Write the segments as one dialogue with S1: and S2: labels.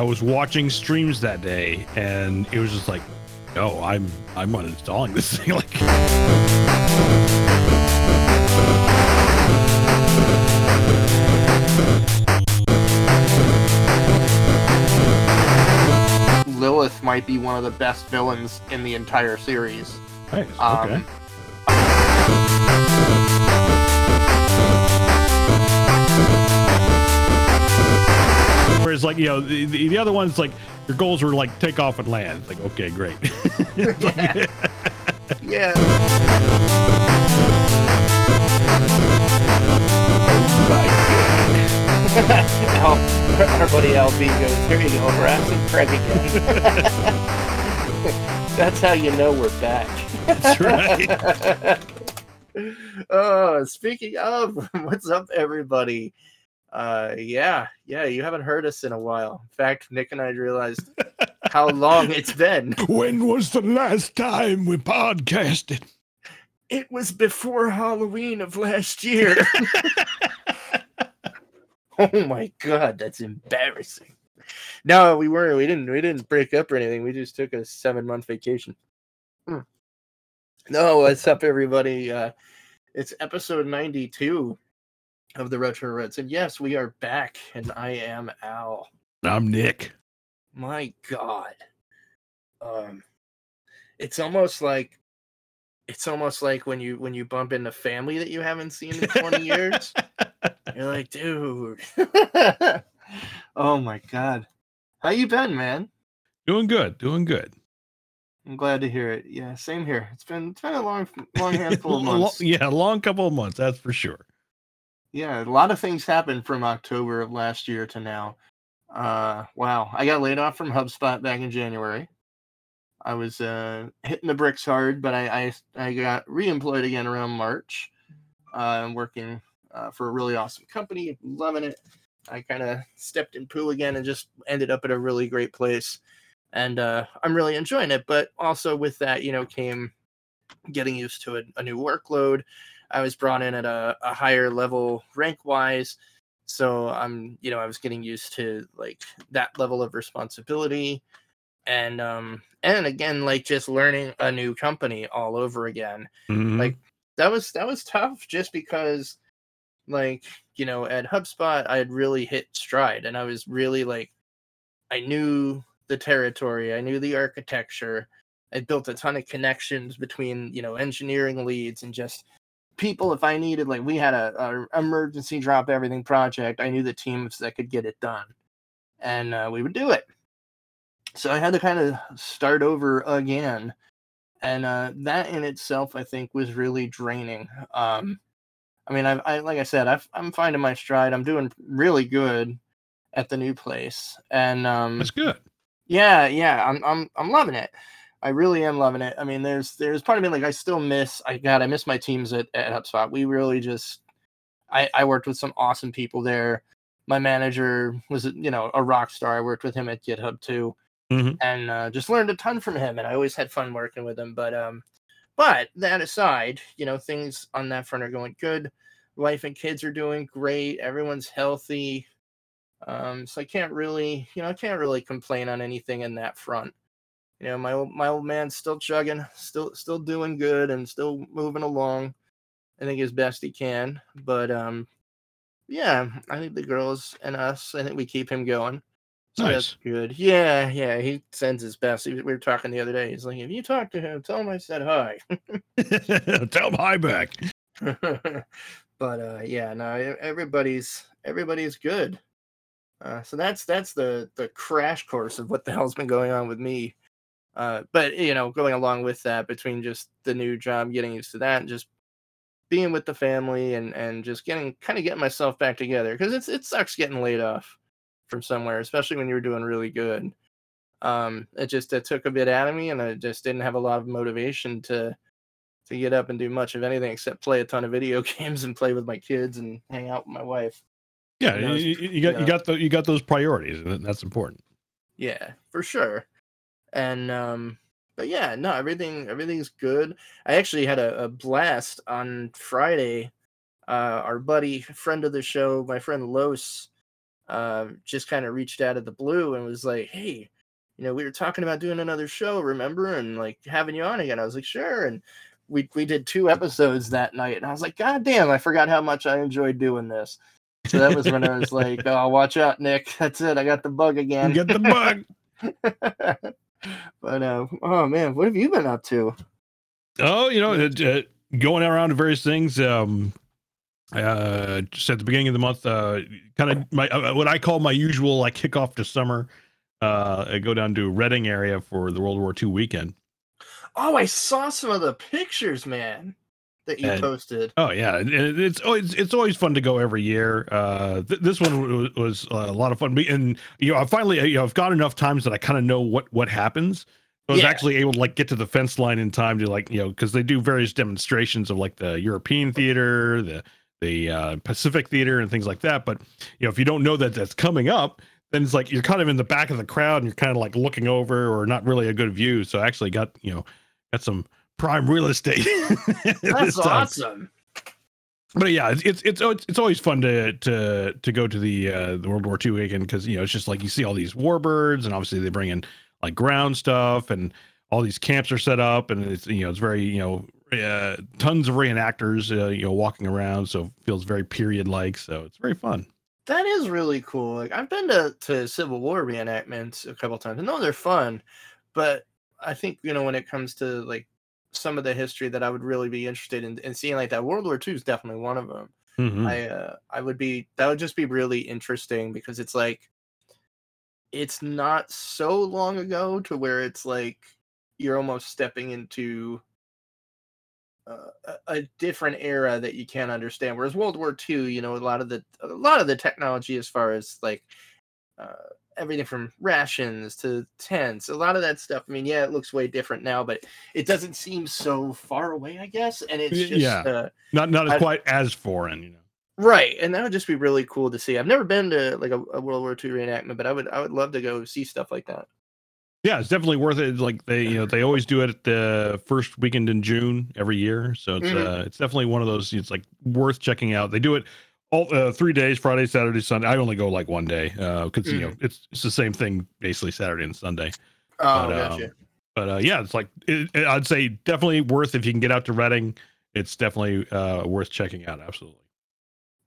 S1: I was watching streams that day, and it was just like, no, I'm I'm uninstalling this thing. Like,
S2: Lilith might be one of the best villains in the entire series.
S1: nice,
S2: Um,
S1: okay. Whereas, like you know, the, the, the other ones, like your goals were like take off and land. Like, okay, great.
S2: Yeah. Al, our buddy LB goes, here you go, Brass and Craig again. That's how you know we're back.
S1: That's right.
S2: oh, speaking of, what's up, everybody? Uh, yeah, yeah, you haven't heard us in a while. In fact, Nick and I realized how long it's been.
S1: when was the last time we podcasted?
S2: It was before Halloween of last year. oh my god, that's embarrassing. No, we weren't. We didn't. We didn't break up or anything. We just took a seven month vacation. Hmm. No, what's up, everybody? Uh, it's episode ninety two of the Retro Rents, and yes, we are back. And I am Al.
S1: I'm Nick.
S2: My God. Um, it's almost like it's almost like when you when you bump into family that you haven't seen in 20 years. You're like, dude. oh my god. How you been, man?
S1: Doing good. Doing good.
S2: I'm glad to hear it. Yeah, same here. It's been it's been a long long handful of months.
S1: yeah, a long couple of months. That's for sure.
S2: Yeah, a lot of things happened from October of last year to now. Uh, wow, I got laid off from HubSpot back in January. I was uh, hitting the bricks hard, but I I, I got reemployed again around March. Uh, I'm working uh, for a really awesome company, loving it. I kind of stepped in poo again and just ended up at a really great place, and uh, I'm really enjoying it. But also with that, you know, came getting used to a, a new workload. I was brought in at a, a higher level rank wise. So I'm, you know, I was getting used to like that level of responsibility. And um and again, like just learning a new company all over again.
S1: Mhm.
S2: Like that was that was tough just because like, you know, at HubSpot I had really hit stride and I was really like I knew the territory, I knew the architecture. I built a ton of connections between, you know, engineering leads and just people if i needed like we had a, a emergency drop everything project i knew the teams that could get it done. And uh, we would do it. So i had to kind of start over again. And uh, that in itself i think was really draining. Um, i mean I've, i like i said I've, i'm finding my stride. I'm doing really good at the new place. And um,
S1: That's good.
S2: yeah, yeah, I'm I'm I'm loving it. I really am loving it. I mean, there's there's part of me like I still miss I God, I miss my teams at, at HubSpot. We really just I, I worked with some awesome people there. My manager was you know a rock star. I worked with him at GitHub too,
S1: Mhm.
S2: and uh, just learned a ton from him. And I always had fun working with him. But um, but that aside, you know things on that front are going good. Wife and kids are doing great. Everyone's healthy. Um, so I can't really, you know, I can't really complain on anything in that front. You know, my old my old man's still chugging, still still doing good, and still moving along. I think as best he can. But um, yeah, I think the girls and us, I think we keep him going. So that's
S1: Nice.
S2: good. Yeah, yeah, he sends his best. We were talking the other day. He's like, if you talk to him, tell him I said hi.
S1: Tell him hi back.
S2: but uh yeah no everybody's everybody's good uh so that's that's the the crash course of what the hell's been going on with me uh but you know going along with that between just the new job getting used to that and just being with the family and and just getting kind of getting myself back together because it's it sucks getting laid off from somewhere especially when you're doing really good um it just it took a bit out of me and i just didn't have a lot of motivation to to get up and do much of anything except play a ton of video games and play with my kids and hang out with my wife.
S1: Yeah,
S2: You know,
S1: you, you- you got you got the you got those priorities, and that's important.
S2: Yeah, for sure. And um but yeah, no, everything everything's good. I actually had a, a blast on Friday. Uh our buddy, friend of the show, my friend Los, um, just kind of reached out of the blue and was like, "Hey, you know, we were talking about doing another show, remember? And like having you on again." I was like, "Sure." And we we did two episodes that night, and I was like, "God damn, I forgot how much I enjoyed doing this." So that was when I was like, "Oh, watch out, Nick. That's it. I got the bug again."
S1: Get the bug.
S2: but uh, oh man, what have you been up to?
S1: Oh, you know, uh, going around to various things. Um, uh, just at the beginning of the month, uh, kind of my uh, what I call my usual like kickoff to summer. Uh, I go down to Reading area for the World War II weekend.
S2: Oh, I saw some of the pictures, man, that you
S1: And-
S2: posted.
S1: Oh yeah, and it- it's always it's always fun to go every year. Uh, th- this one was, was a lot of fun, and you know, I finally you know I've got enough times that I kind of know what what happens. So I was
S2: Yeah.
S1: actually able to like get to the fence line in time to like you know because they do various demonstrations of like the European theater, the the uh, Pacific theater, and things like that. But you know if you don't know that that's coming up, then it's like you're kind of in the back of the crowd and you're kind of like looking over or not really a good view. So I actually got you know got some prime real estate.
S2: That's awesome.
S1: but yeah, it's it's it's, it's always fun to to to go to the uh, the World War II weekend because you know it's just like you see all these warbirds and obviously they bring in like ground stuff and all these camps are set up and it's you know it's very you know uh, tons of reenactors uh, you know walking around so it feels very period like so it's very fun.
S2: That is really cool. Like I've been to, to Civil War reenactments a couple times. I know they're fun, but I think you know when it comes to like some of the history that I would really be interested in, in seeing like that World War II is definitely one of them.
S1: Mhm.
S2: I uh, I would be that would just be really interesting because it's like it's not so long ago to where it's like you're almost stepping into uh, a, a different era that you can't understand. Whereas World War II, you know, a lot of the a lot of the technology as far as like uh, everything from rations to tents, a lot of that stuff. I mean, yeah, it looks way different now, but it doesn't seem so far away, I guess. And it's just
S1: yeah.
S2: uh,
S1: Not not
S2: I-
S1: quite as foreign, you know.
S2: Right, and that would just be really cool to see. I've never been to like a, a World War II reenactment, but I would I would love to go see stuff like that.
S1: Yeah, it's definitely worth it. Like they, you know, they always do it at the first weekend in June every year. So it's
S2: Mhm.
S1: uh, it's definitely one of those. It's like worth checking out. They do it all uh, three days: Friday, Saturday, Sunday. I only go like one day because you know it's it's the same thing basically Saturday and Sunday.
S2: Oh,
S1: But,
S2: gotcha.
S1: um, But uh, yeah, it's like it, it- I'd say definitely worth if you can get out to Reading. It's definitely uh, worth checking out. Absolutely.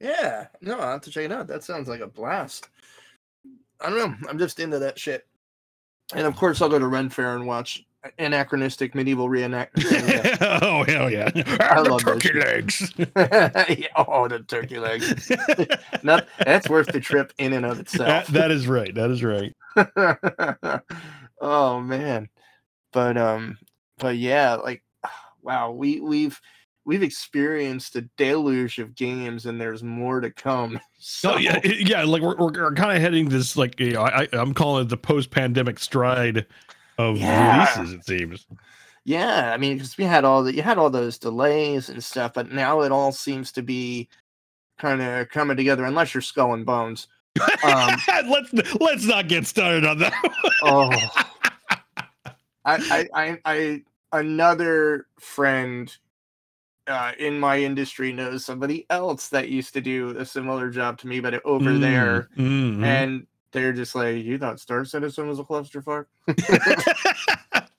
S2: Yeah, no, I'll have to check it out. That sounds like a blast. I don't know. I'm just into that shit. And of course, I'll go to Ren Fair and watch anachronistic medieval reenactment.
S1: oh hell yeah!
S2: I
S1: the
S2: love
S1: turkey legs.
S2: yeah, oh, the turkey legs. Not, that's worth the trip in and of
S1: that,
S2: itself.
S1: that is right. That is right.
S2: oh man but um but yeah like wow we we've we've experienced a deluge of games and there's more to come so
S1: Oh yeah, yeah. Like we're we're, we're kind of heading this like you know I I'm calling it the post pandemic stride of
S2: Yeah.
S1: releases. It seems.
S2: yeah i mean because we had all that, you had all those delays and stuff but now it all seems to be kind of coming together unless you're skull and bones um
S1: let's let's not get started on that.
S2: oh I, I i i another friend uh, in my industry knows somebody else that used to do a similar job to me, but over there,
S1: Mm, mhm.
S2: and they're just like, "You thought Star Citizen was a clusterfuck?"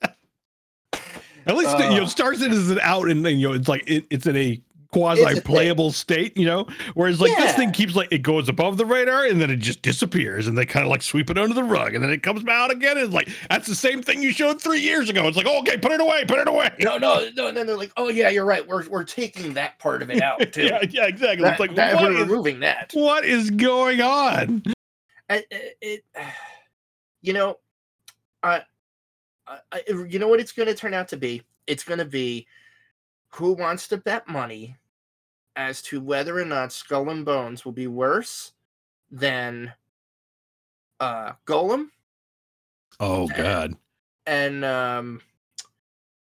S1: At least you know
S2: Uh.
S1: Star Citizen is out and you know it's like it, it's in a quasi playable state, you know. Whereas like this thing keeps like it goes above the radar and then it just disappears and they kind of like sweep it under the rug and then it comes out again and it's like that's the same thing you showed three years ago. It's like oh, okay, put it away, put it away.
S2: No, no, no. And then they're like, "Oh yeah, you're right. We're we're taking that part of it out too.
S1: yeah, yeah, exactly.
S2: That-
S1: it's like
S2: that-
S1: what
S2: we're
S1: is,
S2: removing that."
S1: what is going on?
S2: I- I- it, you know, I, I, I- you know what it's going to turn out to be. It's going to be who wants to bet money as to whether or not Skull and Bones will be worse than uh Gollum
S1: Oh God,
S2: and um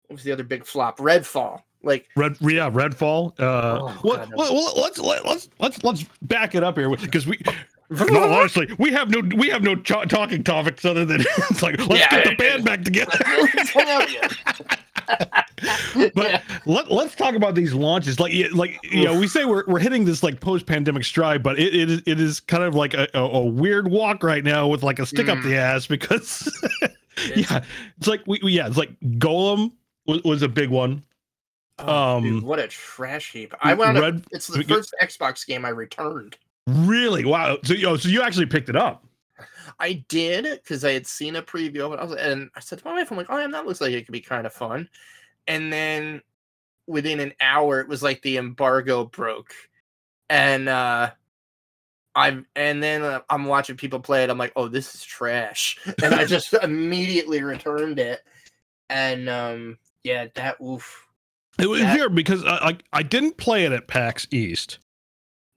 S2: what was the other big flop? Redfall. Like
S1: Red, yeah, Redfall. Uh,
S2: Oh,
S1: well,
S2: God,
S1: well, well, let's let, let's let's let's back it up here because we. No, honestly, we have no we have no ch- talking topics other than it's like let's
S2: Yeah,
S1: get the band back together.
S2: Let's hang out again.
S1: but let, let's talk about these launches. Like, like you know, we say we're, we're hitting this like post pandemic stride, but it, it is it is kind of like a, a, a weird walk right now with like a stick up
S3: Mm.
S1: the ass because yeah, it's like we, we yeah, it's like Gollum was, was a big one.
S2: Oh, dude,
S1: Um,
S2: what a trash heap! I wound up. It's the first Xbox game I returned.
S1: Really wow. So you so you actually picked it up.
S2: I did because I had seen a preview of it. I was, and I said to my wife, "I'm like, oh, man, that looks like it could be kind of fun." And then within an hour, it was like the embargo broke, and uh I'm and then uh, I'm watching people play it. I'm like, "Oh, this is trash," and I just immediately returned it. And um yeah, that oof.
S1: It was
S2: That-
S1: weird because I, I I didn't play it at PAX East.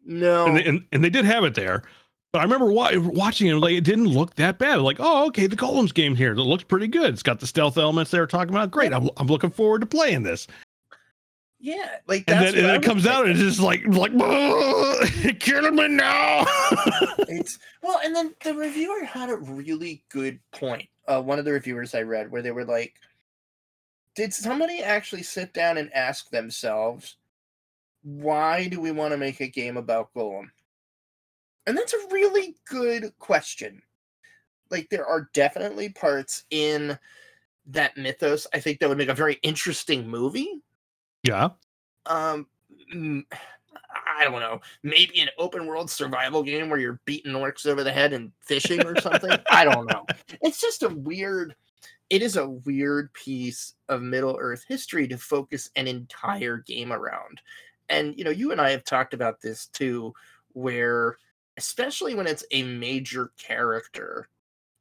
S2: No,
S1: and they, and, and they did have it there. But I remember wa- watching it, like it didn't look that bad. Like, oh, okay, the Gollum's game here, it looks pretty good. It's got the stealth elements they were talking about. Great, I'm, I'm looking forward to playing this.
S2: yeah, like
S1: And then, and then it comes out, and it's just like, like, "Ugh, killing me now.
S2: it's well, and then the reviewer had a really good point. Uh, one of the reviewers I read where they were like, "Did somebody actually sit down and ask themselves, why do we want to make a game about Gollum?" And that's a really good question. Like, there are definitely parts in that mythos I think that would make a very interesting movie.
S1: Yeah,
S2: um i don't know maybe an open world survival game where you're beating orcs over the head and fishing or something? I don't know. It's just a weird it is a weird piece of middle earth history to focus an entire game around and you know you and i have talked about this too where especially when it's a major character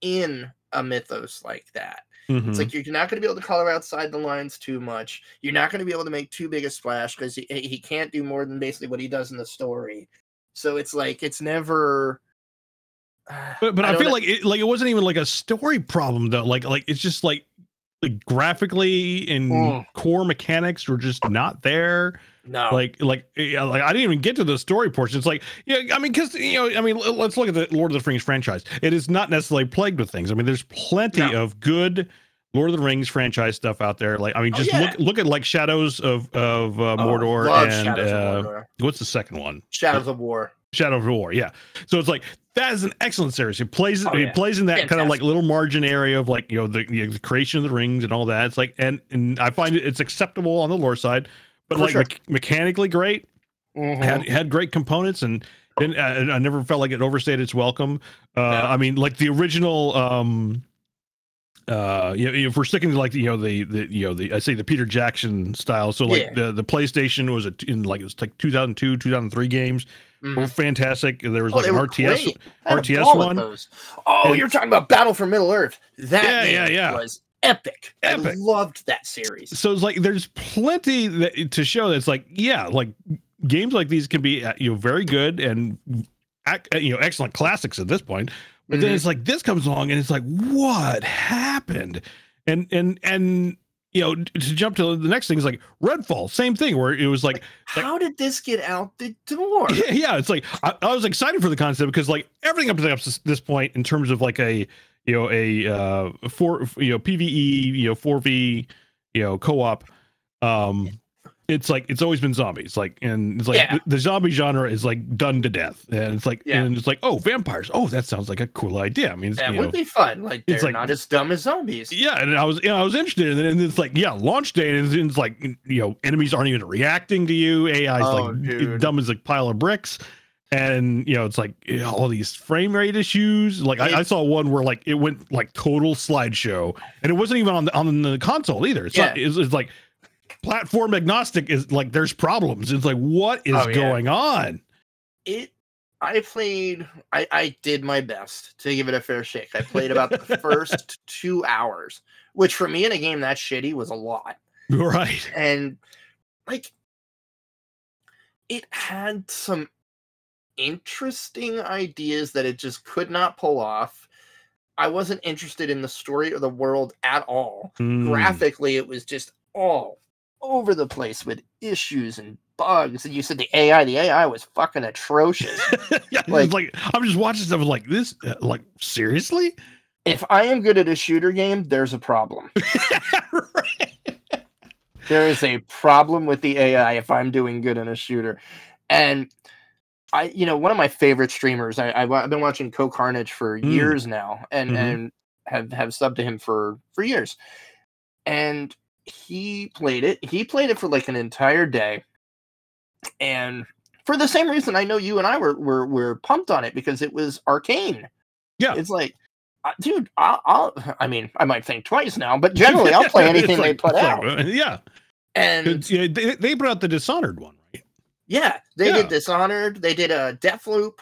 S2: in a mythos like that
S1: Mhm.
S2: it's like you're not going to be able to color outside the lines too much. You're not going to be able to make too big a splash because he, he can't do more than basically what he does in the story. So it's like it's never. uh,
S1: but but I,
S2: don't
S1: feel
S2: know-
S1: like it, like it wasn't even like a story problem though. Like like it's just like like graphically and
S3: Mm.
S1: core mechanics were just not there.
S2: No,
S1: like like yeah, like I didn't even get to the story portion. It's like yeah, I mean, because you know, I mean, let's look at the Lord of the Rings franchise. It is not necessarily plagued with things. I mean, there's plenty
S2: No.
S1: of good Lord of the Rings franchise stuff out there. Like I mean,
S2: Oh,
S1: just
S2: yeah.
S1: look look at like Shadows of of uh,
S2: Oh,
S1: Mordor
S2: love
S1: and uh,
S2: of Mordor.
S1: what's the second one?
S2: Shadows of War.
S1: Shadow of War. Yeah. So it's like that is an excellent series. It plays
S2: Oh,
S1: it
S2: yeah.
S1: plays in that kind of like little margin area of like you know the, the the creation of the rings and all that. It's like and and I find it it's acceptable on the lore side, but
S2: For
S1: like
S2: sure.
S1: mech- mechanically great
S3: Mhm.
S1: had had great components and and uh, I never felt like it overstayed its welcome. Uh,
S2: No.
S1: I mean, like the original. Um, uh, you know, if we're sticking to like you know the the you know the I say the Peter Jackson style. So like
S2: Yeah.
S1: the the PlayStation was a, in like it was like 2002 2003 games
S2: Mhm.
S1: were fantastic. There was
S2: Oh,
S1: like an RTS.
S2: great. I had a
S1: RTS one.
S2: Oh,
S1: And-
S2: you're talking about Battle for Middle Earth. That
S1: Yeah, yeah, yeah.
S2: was epic.
S1: Epic.
S2: I loved that series.
S1: So it's like there's plenty that, to show. That's like yeah, like games like these can be uh, you know very good and uh, you know excellent classics at this point. But then
S2: Mhm.
S1: it's like this comes along and it's like what happened? And and and you know to jump to the next thing is like Redfall, same thing where it was like
S2: How did this get out the door?
S1: yeah, yeah it's like I, I was excited for the concept because like everything up to this point in terms of like a you know a uh four you know PVE you know four v you know co-op um it's like it's always been zombies like and it's like
S2: Yeah.
S1: the, the zombie genre is like done to death and it's like
S2: Yeah.
S1: and it's like oh vampires oh that sounds like a cool idea I mean it's,
S2: That would
S1: know,
S2: be fun. Like they're
S1: it's like-
S2: not as dumb as zombies.
S1: yeah, and I was, you know, I was interested in it, and it's like, yeah, launch day, and it's, it's like, you know, enemies aren't even reacting to you. AI is
S3: Oh,
S1: like
S3: dude.
S1: dumb as a pile of bricks, and you know, it's like you know, all these frame rate issues. Like I, I saw one where like it went like total slideshow, and it wasn't even on the on the console either. It's not.
S2: Yeah.
S1: It's, it's like platform agnostic is like there's problems. It's like what is
S2: Oh, yeah.
S1: going on?
S2: It. I played. I I did my best to give it a fair shake. I played about the first two hours, which for me in a game that shitty was a lot.
S1: Right.
S2: and like it had some interesting ideas that it just could not pull off. I wasn't interested in the story or the world at all.
S1: Mm.
S2: Graphically, it was just all over the place with issues and bugs. And you said the AI, the AI was fucking atrocious.
S1: yeah,
S2: Like-
S1: like I'm just watching stuff like this. uh, Like seriously.
S2: if I am good at a shooter game, there's a problem.
S1: right.
S2: there is a problem with the AI if I'm doing good in a shooter. And I, you know, one of my favorite streamers, I, I've, I've been watching CohhCarnage for
S1: Mm.
S2: years now, and
S1: Mhm.
S2: and have have subbed to him for for years. And he played it. He played it for like an entire day, and for the same reason, I know you and I were were were pumped on it because it was Arkane.
S1: Yeah.
S2: it's like. uh, Dude, I'll, I'll. I mean, I might think twice now, but generally, I'll play anything they put out.
S1: like, yeah.
S2: And
S1: yeah, they, they out the Dishonored one?
S2: Yeah, they
S1: Yeah.
S2: did Dishonored. They did a Deathloop.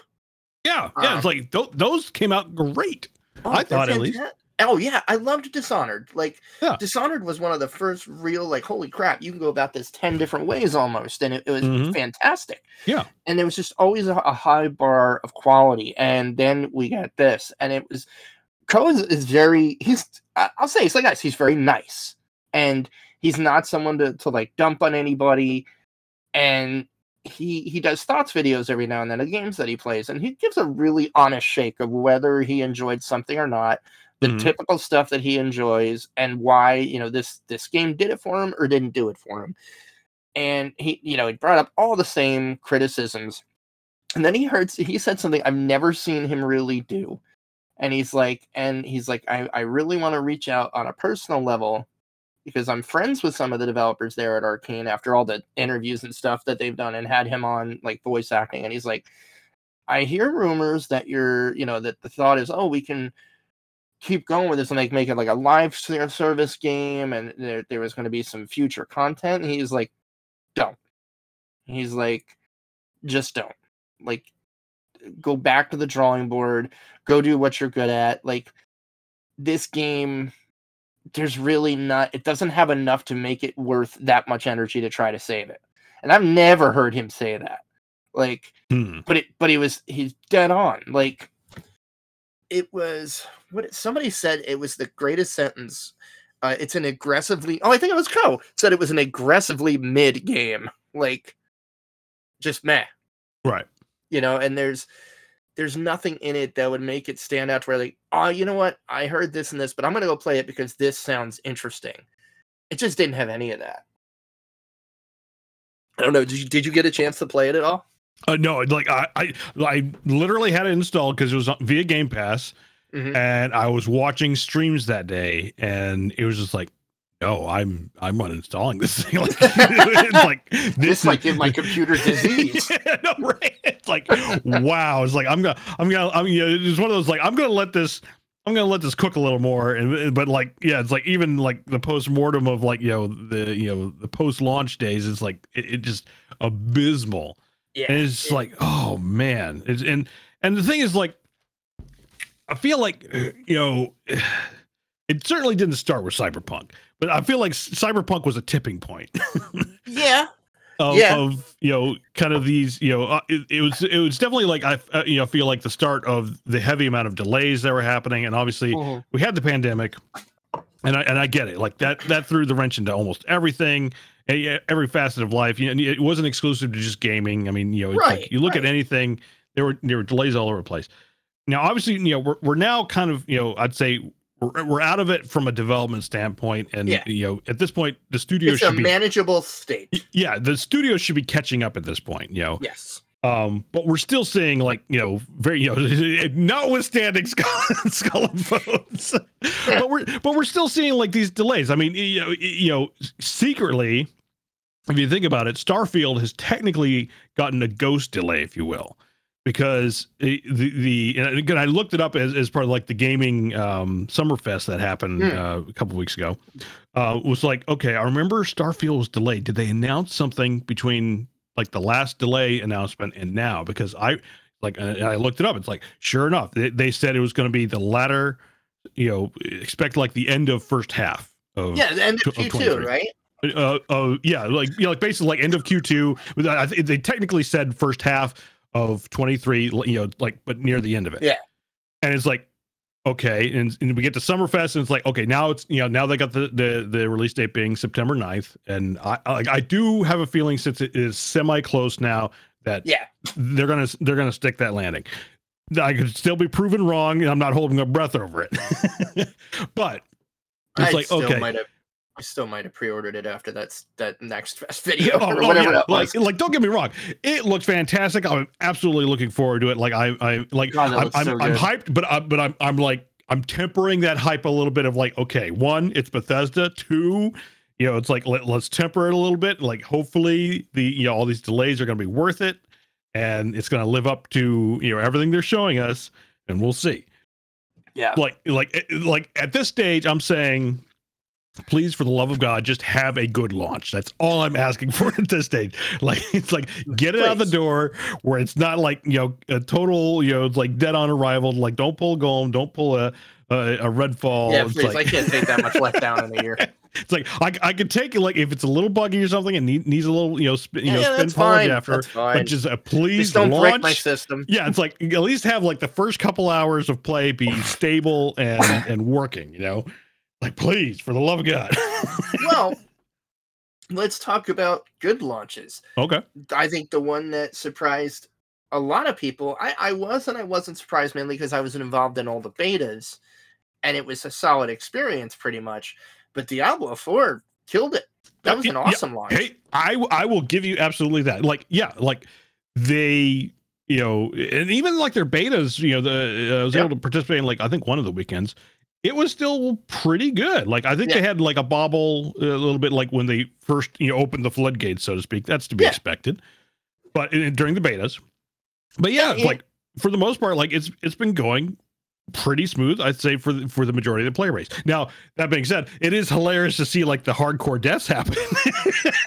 S1: Yeah, yeah. It's
S2: Uh,
S1: like th- those came out great.
S2: Oh,
S1: I thought at least.
S2: Oh yeah, I loved Dishonored. Like
S1: Yeah.
S2: Dishonored was one of the first real like holy crap, you can go about this ten different ways almost, and it, it was
S1: Mhm.
S2: fantastic.
S1: Yeah.
S2: and there was just always a, a high bar of quality, and then we got this, and it was Crow is, is very he's I'll say it's like guys he's very nice, and he's not someone to to like dump on anybody, and he he does thoughts videos every now and then of games that he plays and he gives a really honest shake of whether he enjoyed something or not the
S1: Mhm.
S2: typical stuff that he enjoys and why you know this this game did it for him or didn't do it for him and he you know he brought up all the same criticisms and then he heard he said something i've never seen him really do and he's like and he's like i, I really want to reach out on a personal level because I'm friends with some of the developers there at Arkane after all the interviews and stuff that they've done and had him on like voice acting. And he's like, I hear rumors that you're, you know, that the thought is, oh, we can keep going with this and like make it like a live service game and there, there was going to be some future content. And he's like, don't. He's like, just don't. Like, go back to the drawing board, go do what you're good at. Like, this game there's really not it doesn't have enough to make it worth that much energy to try to save it. And i've never heard him say that. Like
S1: Hmm.
S2: but it but he was he's dead on. Like it was what somebody said it was the greatest sentence uh, it's an aggressively oh i think it was Cohh said it was an aggressively mid game like just meh.
S1: Right.
S2: you know and there's there's nothing in it that would make it stand out to where like oh you know what? I heard this and this but i'm gonna go play it because this sounds interesting. It just didn't have any of that. I don't know did you, did you get a chance to play it at all?
S1: Uh, no, like I, I, I literally had it installed because it was on- via Game Pass,
S2: Mhm.
S1: and I was watching streams that day, and it was just like, no, I'm, I'm uninstalling this thing. Like, it's like this,
S2: this
S1: is-
S2: might give my computer disease
S1: yeah, no, right? It's like, wow. It's like I'm gonna, I'm gonna, I'm. You know, it's one of those like I'm gonna let this. I'm gonna let this cook a little more, and but like, yeah, it's like even like the post mortem of like you know the you know the post launch days. It's like it, it just abysmal.
S2: yeah
S1: And it's
S2: it-
S1: like, oh man. It's, and and the thing is, like, I feel like you know, it certainly didn't start with Cyberpunk, but I feel like Cyberpunk was a tipping point
S2: yeah
S1: of,
S2: Yeah.
S1: of you know, kind of these, you know, uh, it, it was it was definitely like I uh, you know feel like the start of the heavy amount of delays that were happening, and obviously
S2: Mhm.
S1: we had the pandemic, and I and I get it, like that that threw the wrench into almost everything, every facet of life. You know, it wasn't exclusive to just gaming. I mean, you know, it's
S2: Right,
S1: like you look at anything, there were there were delays all over the place. Now, obviously, you know, we're we're now kind of, you know, I'd say we're, we're out of it from a development standpoint, and
S2: Yeah.
S1: you know, at this point, the studio
S2: it's a
S1: should be,
S2: manageable state
S1: yeah, the studio should be catching up at this point. You know,
S2: yes
S1: um, but we're still seeing like you know very you know notwithstanding skull, skull and bones, but we're but we're still seeing like these delays. I mean you know you know secretly, if you think about it, Starfield has technically gotten a ghost delay, if you will, because the the, and again I looked it up as, as part of like the gaming um, Summerfest that happened
S2: Hmm.
S1: uh, a couple weeks ago. Uh, was like okay, I remember Starfield was delayed. Did they announce something between like the last delay announcement and now because I like I looked it up. It's like sure enough, they, they said it was going to be the latter. You know, expect like the end of first half of
S2: yeah the end of q2 right
S1: uh, uh yeah like you know, like basically like end of Q2. But I they technically said first half of 23. You know, like but near the end of it.
S2: Yeah.
S1: and it's like okay, and, and we get to Summerfest, and it's like okay, now it's you know now they got the the the release date being September 9th, and I I, like, I do have a feeling since it is semi close now that
S2: yeah
S1: they're gonna they're gonna stick that landing. I could still be proven wrong, and I'm not holding a breath over it. but it's
S2: I
S1: like
S2: still
S1: okay,
S2: might have I still might have pre-ordered it after that's that next fest video
S1: Oh,
S2: or
S1: oh,
S2: whatever
S1: yeah.
S2: that was.
S1: Like, like, don't get me wrong, it looks fantastic. I'm absolutely looking forward to it. Like, I, I, like,
S3: God,
S1: I'm,
S3: looks
S1: I'm,
S3: so
S1: I'm hyped, but, I, but I'm, I'm like, I'm tempering that hype a little bit of like, okay, one, it's Bethesda. Two, you know, it's like let, let's temper it a little bit. Like, hopefully, the you know all these delays are going to be worth it, and it's going to live up to you know everything they're showing us, and we'll see.
S3: Yeah.
S1: Like, like, eh, like at this stage, I'm saying please for the love of god just have a good launch that's all i'm asking for at this stage like it's like get it out the door where it's not like you know a total you know it's like dead on arrival like don't pull a Gollum don't pull a a, a redfall
S2: yeah,
S1: it's
S2: please.
S1: like
S2: I can't take that much letdown in a year.
S1: it's like I, I could take it like if it's a little buggy or something and need, needs a little you know spin, you know
S2: yeah,
S1: spin
S2: that's fine.
S1: after but just uh,
S2: Please
S1: please
S2: don't
S1: launch
S2: break my system.
S1: yeah it's like at least have like the first couple hours of play be stable and and working you know like please for the love of god
S2: well, let's talk about good launches.
S1: okay
S2: I think the one that surprised a lot of people, I, I was and I wasn't surprised mainly because I was involved in all the betas and it was a solid experience pretty much. But Diablo 4 killed it. That was an
S1: Yeah,
S2: awesome launch.
S1: Hey, I I will give you absolutely that. Like, yeah, like they, you know, and even like their betas, you know, the uh, I was
S2: Yeah.
S1: able to participate in like I think one of the weekends. It was still pretty good. Like I think they had like a bobble a little bit like when they first you know opened the floodgates, so to speak. That's to be
S2: Yeah.
S1: expected. But in, during the betas, but yeah,
S2: Yeah, it-
S1: like for the most part, like it's it's been going pretty smooth. I'd say for the, for the majority of the player base. Now that being said, it is hilarious to see like the hardcore deaths happen.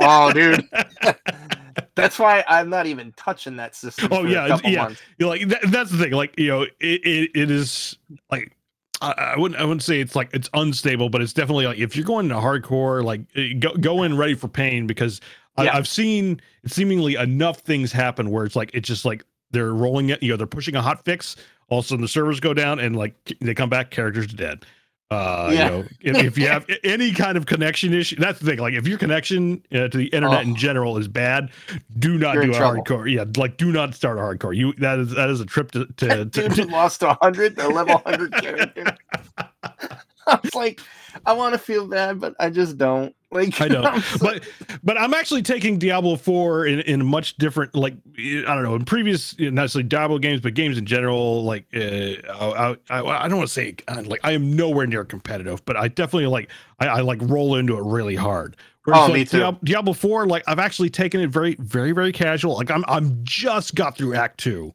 S3: Oh, dude. That's why I'm not even touching that system.
S1: Oh,
S3: for
S1: yeah,
S3: a couple
S1: yeah.
S3: months.
S1: you know, like that, that's the thing. Like you know, it it, it is like. I, I wouldn't. I wouldn't say it's like it's unstable, but it's definitely like if you're going to hardcore, like eh, go go in ready for pain because I,
S3: Yeah.
S1: I've seen seemingly enough things happen where it's like it's just like they're rolling it. You know, they're pushing a hot fix. All of a sudden, the servers go down and like they come back, characters dead. Uh,
S3: Yeah.
S1: you know, if, if you have any kind of connection issue, that's the thing. Like, if your connection uh, to the internet in
S3: Oh.
S1: general is bad, do not
S3: You're
S1: do a
S3: trouble.
S1: hardcore. Yeah, like do not start a hardcore. You that is that is a trip to to, to,
S3: Dude lost a hundred, the level hundred character. I was like, I want to feel bad, but I just don't. Like,
S1: I know,
S3: I'm so-
S1: but but I'm actually taking Diablo 4 in, in a much different like I don't know in previous not necessarily Diablo games but games in general like uh, I, I, I don't want to say uh, like I am nowhere near competitive but I definitely like I, I like roll into it really hard. Whereas,
S3: Oh,
S1: like,
S3: me too.
S1: Diab- Diablo 4 like I've actually taken it very very very casual like I'm I'm just got through Act Two.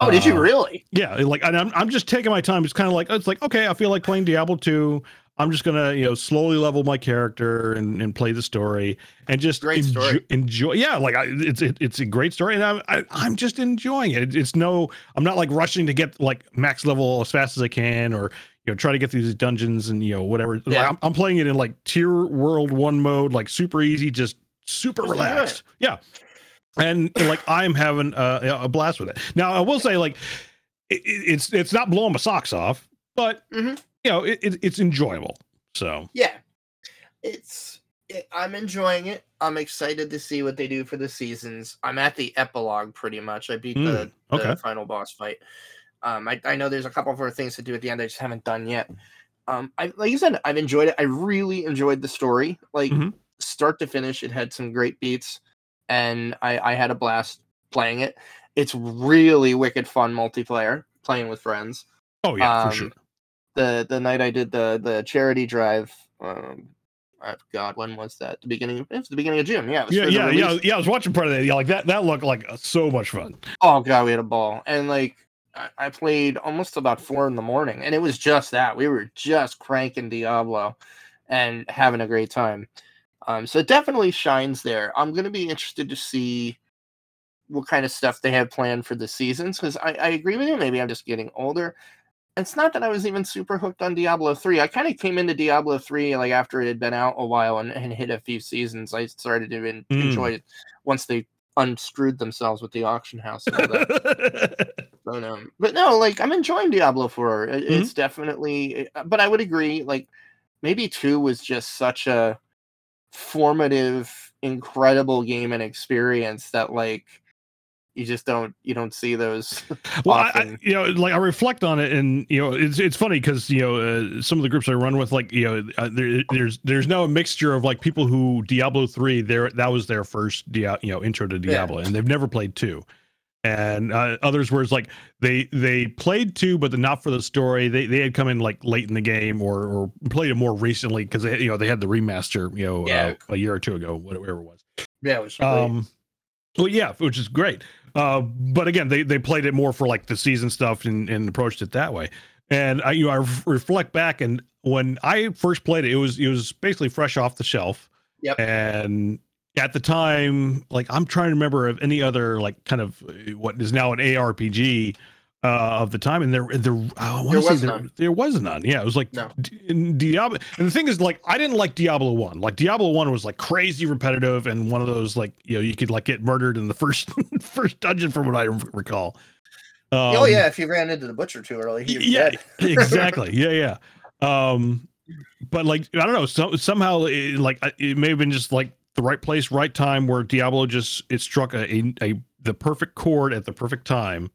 S2: oh, did you
S1: Uh,
S2: really?
S1: Yeah, like and I'm I'm just taking my time. It's kind of like it's like okay, I feel like playing Diablo 2. I'm just gonna you know slowly level my character and, and play the story and just
S2: Great
S1: enjoy,
S2: story.
S1: enjoy. Yeah, like I, it's it, it's a great story and I'm I, I'm just enjoying it. It's no, I'm not like rushing to get like max level as fast as I can or you know try to get through these dungeons and you know whatever. Like,
S2: Yeah.
S1: I'm, I'm playing it in like tier world one mode, like super easy, just super relaxed. Yeah, and like I'm having a, a blast with it. Now I will say like it, it- it's it's not blowing my socks off, but
S2: Mhm.
S1: You know it, it, it's enjoyable. So
S2: Yeah, it's. It, I'm enjoying it. I'm excited to see what they do for the seasons. I'm at the epilogue pretty much. I beat the,
S1: Mm, okay.
S2: the final boss fight. Um, I, I know there's a couple of other things to do at the end. I just haven't done yet. Um, I like you said, I've enjoyed it. I really enjoyed the story, like
S1: Mhm.
S2: start to finish. It had some great beats, and I, I had a blast playing it. It's really wicked fun multiplayer playing with friends
S1: oh yeah,
S2: Um,
S1: for sure.
S2: The the night I did the the charity drive. Um, God, when was that? The beginning. It was the beginning of June. Yeah. It was
S1: Yeah, yeah, yeah, yeah. I was watching part of that. Yeah, like that. That looked like so much fun.
S2: Oh God, we had a ball, and like I, I played almost about four in the morning, and it was just that we were just cranking Diablo, and having a great time. Um, so it definitely shines there. I'm gonna be interested to see what kind of stuff they have planned for the seasons because I, I agree with you. Maybe I'm just getting older. It's not that I was even super hooked on Diablo 3. I kind of came into Diablo 3 like after it had been out a while and, and hit a few seasons. I started to en-
S1: Mm.
S2: enjoy it once they unscrewed themselves with the auction house and all that. But, but no, like I'm enjoying Diablo 4. It- It's definitely, uh, but I would agree, like maybe 2 was just such a formative, incredible game and experience that like you just don't you don't see those.
S1: well I, you know like i reflect on it and you know it's it's funny because you know uh, some of the groups i run with like you know uh, there, there's there's now a mixture of like people who diablo 3 there that was their first dia- you know intro to
S2: Yeah.
S1: diablo and they've never played 2 and uh, others where it's like they they played 2 but not for the story they they had come in like late in the game or or played it more recently because they you know they had the remaster you know
S2: Yeah.
S1: uh, a year or two ago whatever it was
S2: yeah, it was
S1: um, well, yeah, which is great. Uh, but again, they they played it more for like the season stuff and, and approached it that way. And I, you know, I ref- reflect back and when I first played it, it was it was basically fresh off the shelf.
S2: Yep.
S1: And at the time, like I'm trying to remember of any other like kind of uh, what is now an ARPG uh, of the time, and there there I
S2: There
S1: say
S2: was
S1: there,
S2: none.
S1: there was none. Yeah, it was like
S2: No.
S1: D- Diablo. And the thing is, like, I didn't like Diablo one. Like Diablo one was like crazy repetitive and one of those like you know you could like get murdered in the first first dungeon from what I recall.
S2: oh
S1: Um,
S2: yeah, if you ran into the butcher too early,
S1: yeah, exactly. Yeah, yeah. Um, but like I don't know. So, somehow, it, like it may have been just like the right place, right time, where Diablo just it struck a, a, a the perfect chord at the perfect time,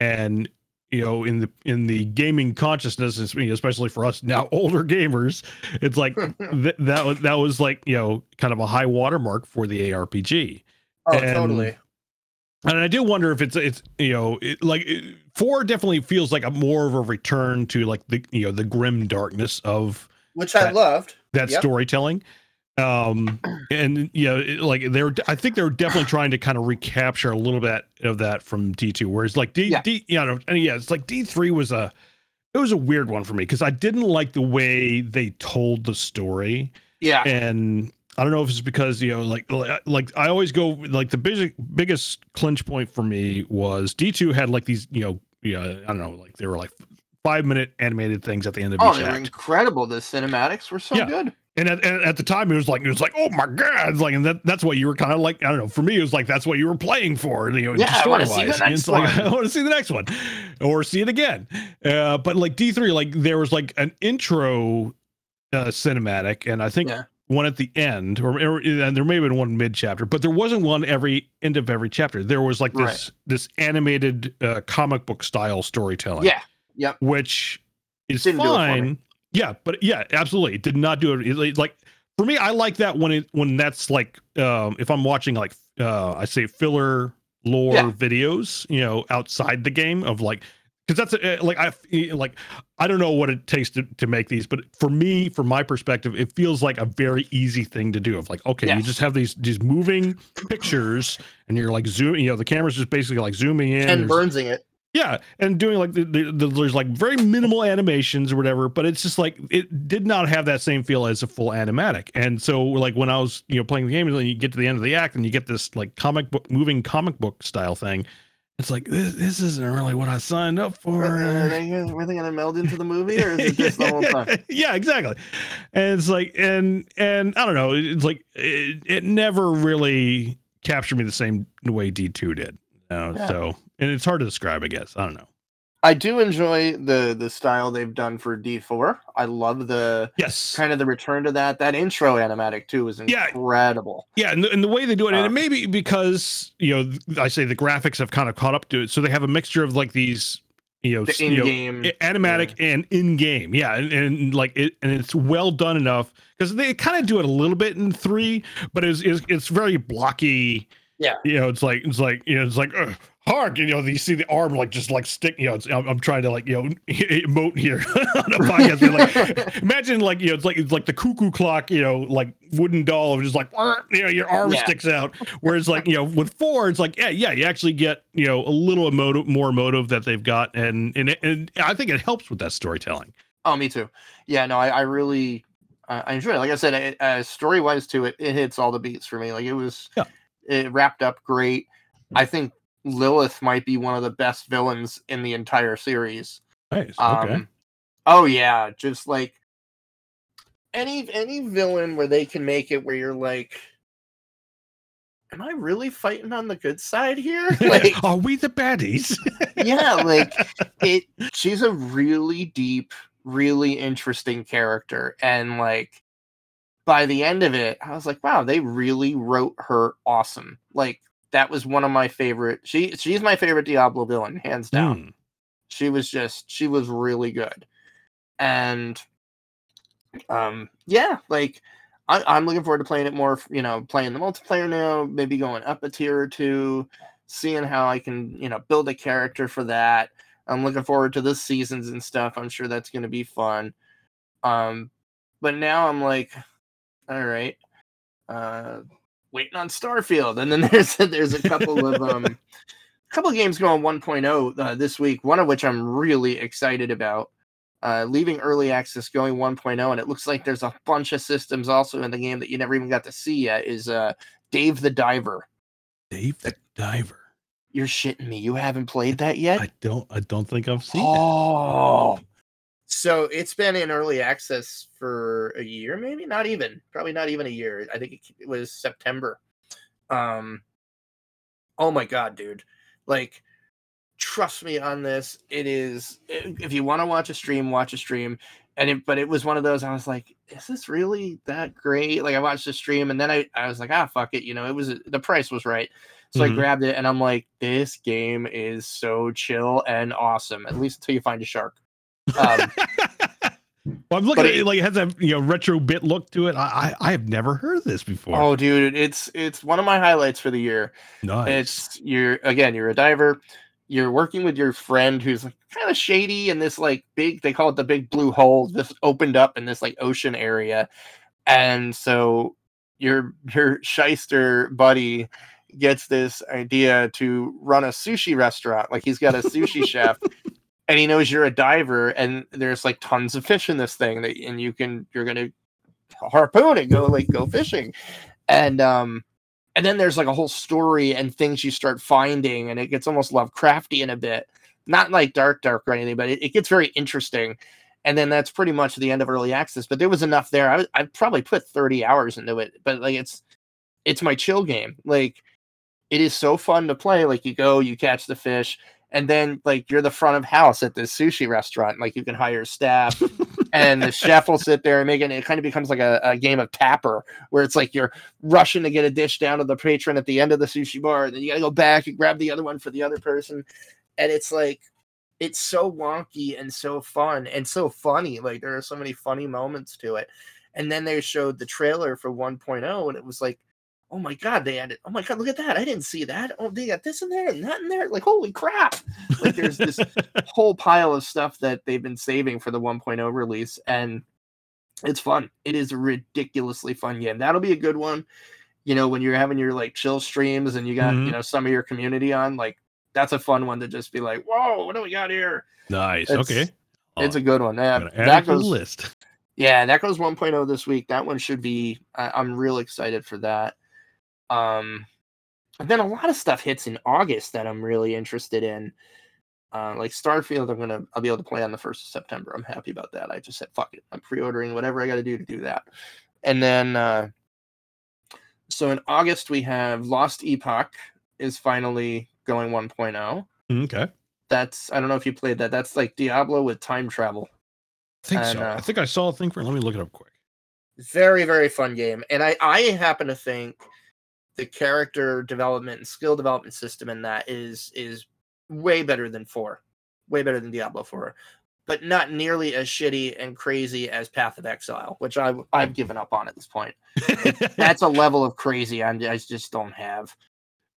S1: and you know in the in the gaming consciousness, especially for us now older gamers, it's like th- that was that was like you know kind of a high watermark for the ARPG.
S2: oh,
S1: and-
S2: totally.
S1: And I do wonder if it's it's you know it, like it, four definitely feels like a more of a return to like the you know the grim darkness of
S2: Which I loved.
S1: that
S2: Yep.
S1: storytelling. Um and you know it- like they're I think they're definitely trying to kind of recapture a little bit of that from D2 whereas like D
S2: Yeah.
S1: D you know and yeah it's like D3 was a it was a weird one for me because I didn't like the way they told the story
S2: Yeah.
S1: and I don't know if it's because you know, like, like I always go like the big, biggest clinch point for me was D two had like these, you know, yeah, I don't know, like they were like five minute animated things at the end of
S2: Oh,
S1: each
S2: they were
S1: act,
S2: incredible. The cinematics were so
S1: Yeah.
S2: good.
S1: And at, at the time it was like it was like oh my god, it's like and that that's what you were kind of like I don't know for me it was like that's what you were playing for, you know,
S2: Yeah, I wanna see the next
S1: it's like
S2: one.
S1: I want to see the next one, or see it again. Uh, but like D three, like there was like an intro uh, cinematic, and I think
S2: Yeah.
S1: one at the end, or, or and there may have been one mid chapter, but there wasn't one every end of every chapter. There was like
S2: Right.
S1: this this animated uh, comic book style storytelling,
S2: Yeah. Yep.
S1: which is
S2: Didn't do it for me.
S1: fine. Yeah, but yeah, absolutely, it did not do it. It- Like for me, I like that when it when that's like um if I'm watching like uh I say filler lore
S2: Yeah.
S1: videos, you know, outside the game of like because that's uh, like I like I don't know what it takes to, to make these, but for me, from my perspective, it feels like a very easy thing to do. Of like, okay, you just have these these moving pictures, and you're like zooming. you know, the camera's just basically like zooming in.
S2: And Burnsing it.
S1: Yeah, and doing like the, the, the there's like very minimal animations or whatever, but it's just like it did not have that same feel as a full animatic. And so like when I was you know playing the game, and then you get to the end of the act and you get this like comic book moving comic book style thing. It's like this, this isn't really what I signed up for.
S2: Are they, gonna- they to meld into the movie, or is it just the whole time?
S1: yeah, exactly. And it's like, and and I don't know. It's like it, it never really captured me the same way D two did. You know,
S2: Yeah.
S1: So, and it's hard to describe. I guess I don't know.
S2: I do enjoy the the style they've done for D4. I love the
S1: Yes.
S2: kind of the return to that. That intro animatic too
S1: is
S2: incredible.
S1: Yeah, and the, and the way they do it, and
S2: Uh,
S1: it may be because you know I say the graphics have kind of caught up to it, so they have a mixture of like these, you know,
S2: The
S1: s- you know,
S2: in-game.
S1: animatic and in game. Yeah, and, and like it, and it's well done enough because they kind of do it a little bit in three, but it's it's, it's very blocky.
S2: Yeah.
S1: you know, it's like it's like you know, it's like. Ugh. Hark, you know, you see the arm like just like stick, you know, it's, I'm, I'm trying to like, you know, emote here on a podcast. like, imagine like, you know, it's like, it's like the cuckoo clock, you know, like wooden doll of just like, you know, your arm
S2: Yeah.
S1: sticks out. Whereas like, you know, with four, it's like, yeah, yeah, you actually get, you know, a little emotive, more emotive that they've got. And, and, and I think it helps with that storytelling.
S2: Oh, me too. Yeah, no, I, I really I enjoyed it. Like I said, uh, story wise too, it, it hits all the beats for me. Like it was,
S1: Yeah.
S2: It wrapped up great. I think Lilith might be one of the best villains in the entire series.
S1: Nice.
S2: Um,
S1: Okay.
S2: Oh yeah, just like any any villain where they can make it where you're like, am I really fighting on the good side here? Like,
S1: Are we the baddies?
S2: yeah, like it. She's a really deep, really interesting character, and like by the end of it, I was like, wow, they really wrote her awesome. Like that was one of my favorite. She she's my favorite Diablo villain, hands down.
S1: Hmm.
S2: She was just she was really good, and um yeah, like I, I'm looking forward to playing it more. You know, playing the multiplayer now, maybe going up a tier or two, seeing how I can you know build a character for that. I'm looking forward to the seasons and stuff. I'm sure that's going to be fun. Um, but now I'm like, all right, uh, waiting on Starfield, and then there's there's a couple of um, a couple of games going 1.0 uh, this week. One of which I'm really excited about. Uh, leaving early access, going 1.0, and it looks like there's a bunch of systems also in the game that you never even got to see yet. Is uh, Dave the Diver?
S1: Dave the Diver.
S2: You're shitting me. You haven't played that yet?
S1: I don't. I don't think I've seen it.
S2: So it's been in early access for a year, maybe not even, probably not even a year. I think it, was September. Um, oh my god, dude! Like, trust me on this. It is. If you want to watch a stream, watch a stream. And it, but it was one of those. I was like, is this really that great? Like, I watched the stream, and then I, I was like, ah, fuck it. You know, it was the price was right. So I
S1: Mhm.
S2: grabbed it, and I'm like, this game is so chill and awesome. At least until you find a shark. Um,
S1: well, I'm looking at it
S2: it-
S1: like it has a you know retro bit look to it. I I, I have never heard of this before.
S2: oh, dude, it's it's one of my highlights for the year.
S1: nice.
S2: It's you're again, you're a diver. You're working with your friend who's kind of shady in this like big. They call it the big blue hole. This opened up in this like ocean area, and so your your shyster buddy gets this idea to run a sushi restaurant. Like he's got a sushi chef, and he knows you're a diver, and there's like tons of fish in this thing that, and you can you're gonna harpoon and go like go fishing, and um and then there's like a whole story and things you start finding and it gets almost lovecraftian a bit. Not like dark dark or anything but it, it gets very interesting. And then that's pretty much the end of early access but there was enough there. I, I probably put 30 hours into it but like it's it's my chill game. Like it is so fun to play. Like you go you catch the fish and then like you're the front of house at this sushi restaurant like you can hire staff and the chef will sit there and make it it kind of becomes like a, a game of tapper where it's like you're rushing to get a dish down to the patron at the end of the sushi bar and then you gotta go back and grab the other one for the other person and it's like it's so wonky and so fun and so funny like there are so many funny moments to it and then they showed the trailer for 1.0 and it was like oh my god they added oh my god look at that i didn't see that oh they got this in there and that in there like holy crap like there's this whole pile of stuff that they've been saving for the 1.0 release and it's fun it is a ridiculously fun game that'll be a good one you know when you're having your like chill streams and you got
S1: Mhm.
S2: you know some of your community on like that's a fun one to just be like whoa what do we got here
S1: nice.
S2: it's-
S1: okay.
S2: it's
S1: Oh,
S2: a good one yeah, that goes
S1: list.
S2: yeah that goes 1.0 this week that one should be I, i'm real excited for that um and then a lot of stuff hits in august that i'm really interested in. Uh, like starfield i'm gonna i'll be able to play on the 1st of september. I'm happy about that. I just said fuck it. I'm pre-ordering whatever i gotta do to do that. And then uh so in august we have last epoch is finally going 1.0
S1: Okay.
S2: that's i don't know if you played that. That's like diablo with time travel.
S1: I think
S2: And,
S1: so.
S2: uh,
S1: I think I saw a thing for. Let me look it up quick.
S2: very very fun game. And i i happen to think the character development and skill development system in that is is way better than four way better than diablo 4 but not nearly as shitty and crazy as path of exile which i i've given up on at this point that's a level of crazy I'm, i just don't have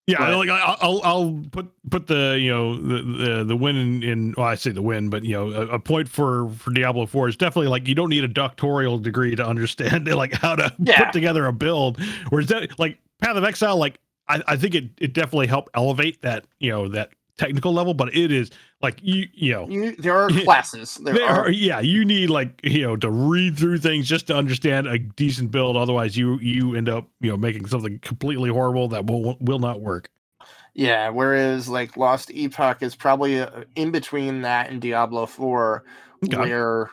S1: Yeah,
S2: But-
S1: like I- I'll I'll put put the you know the the, the win in, in well I say the win, but you know a, a point for for Diablo Four is definitely like you don't need a doctoral degree to understand like how to
S2: Yeah.
S1: put together a build. Whereas that like Path of Exile, like I, I think it it definitely helped elevate that you know that technical level, but it is like you you know
S2: you there are classes there,
S1: there
S2: are
S1: are, yeah, you need like you know to read through things just to understand a decent build. Otherwise, you you end up you know making something completely horrible that will will not work.
S2: Yeah, whereas like Last Epoch is probably uh, in between that and Diablo 4
S1: Okay.
S2: where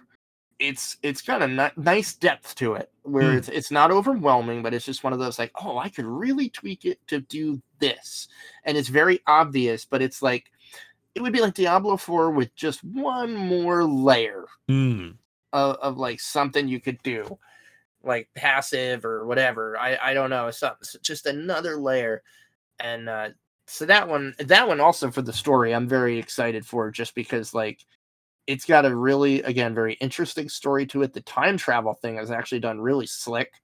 S2: it's it's got a ni- nice depth to it where
S1: Hmm.
S2: it's it's not overwhelming but it's just one of those like oh I could really tweak it to do this and it's very obvious but it's like it would be like Diablo 4 with just one more layer
S1: Hmm.
S2: of, of like something you could do like passive or whatever i i don't know something just another layer and uh, so that one, that one also for the story, I'm very excited for, just because like it's got a really, again, very interesting story to it. The time travel thing is actually done really slick,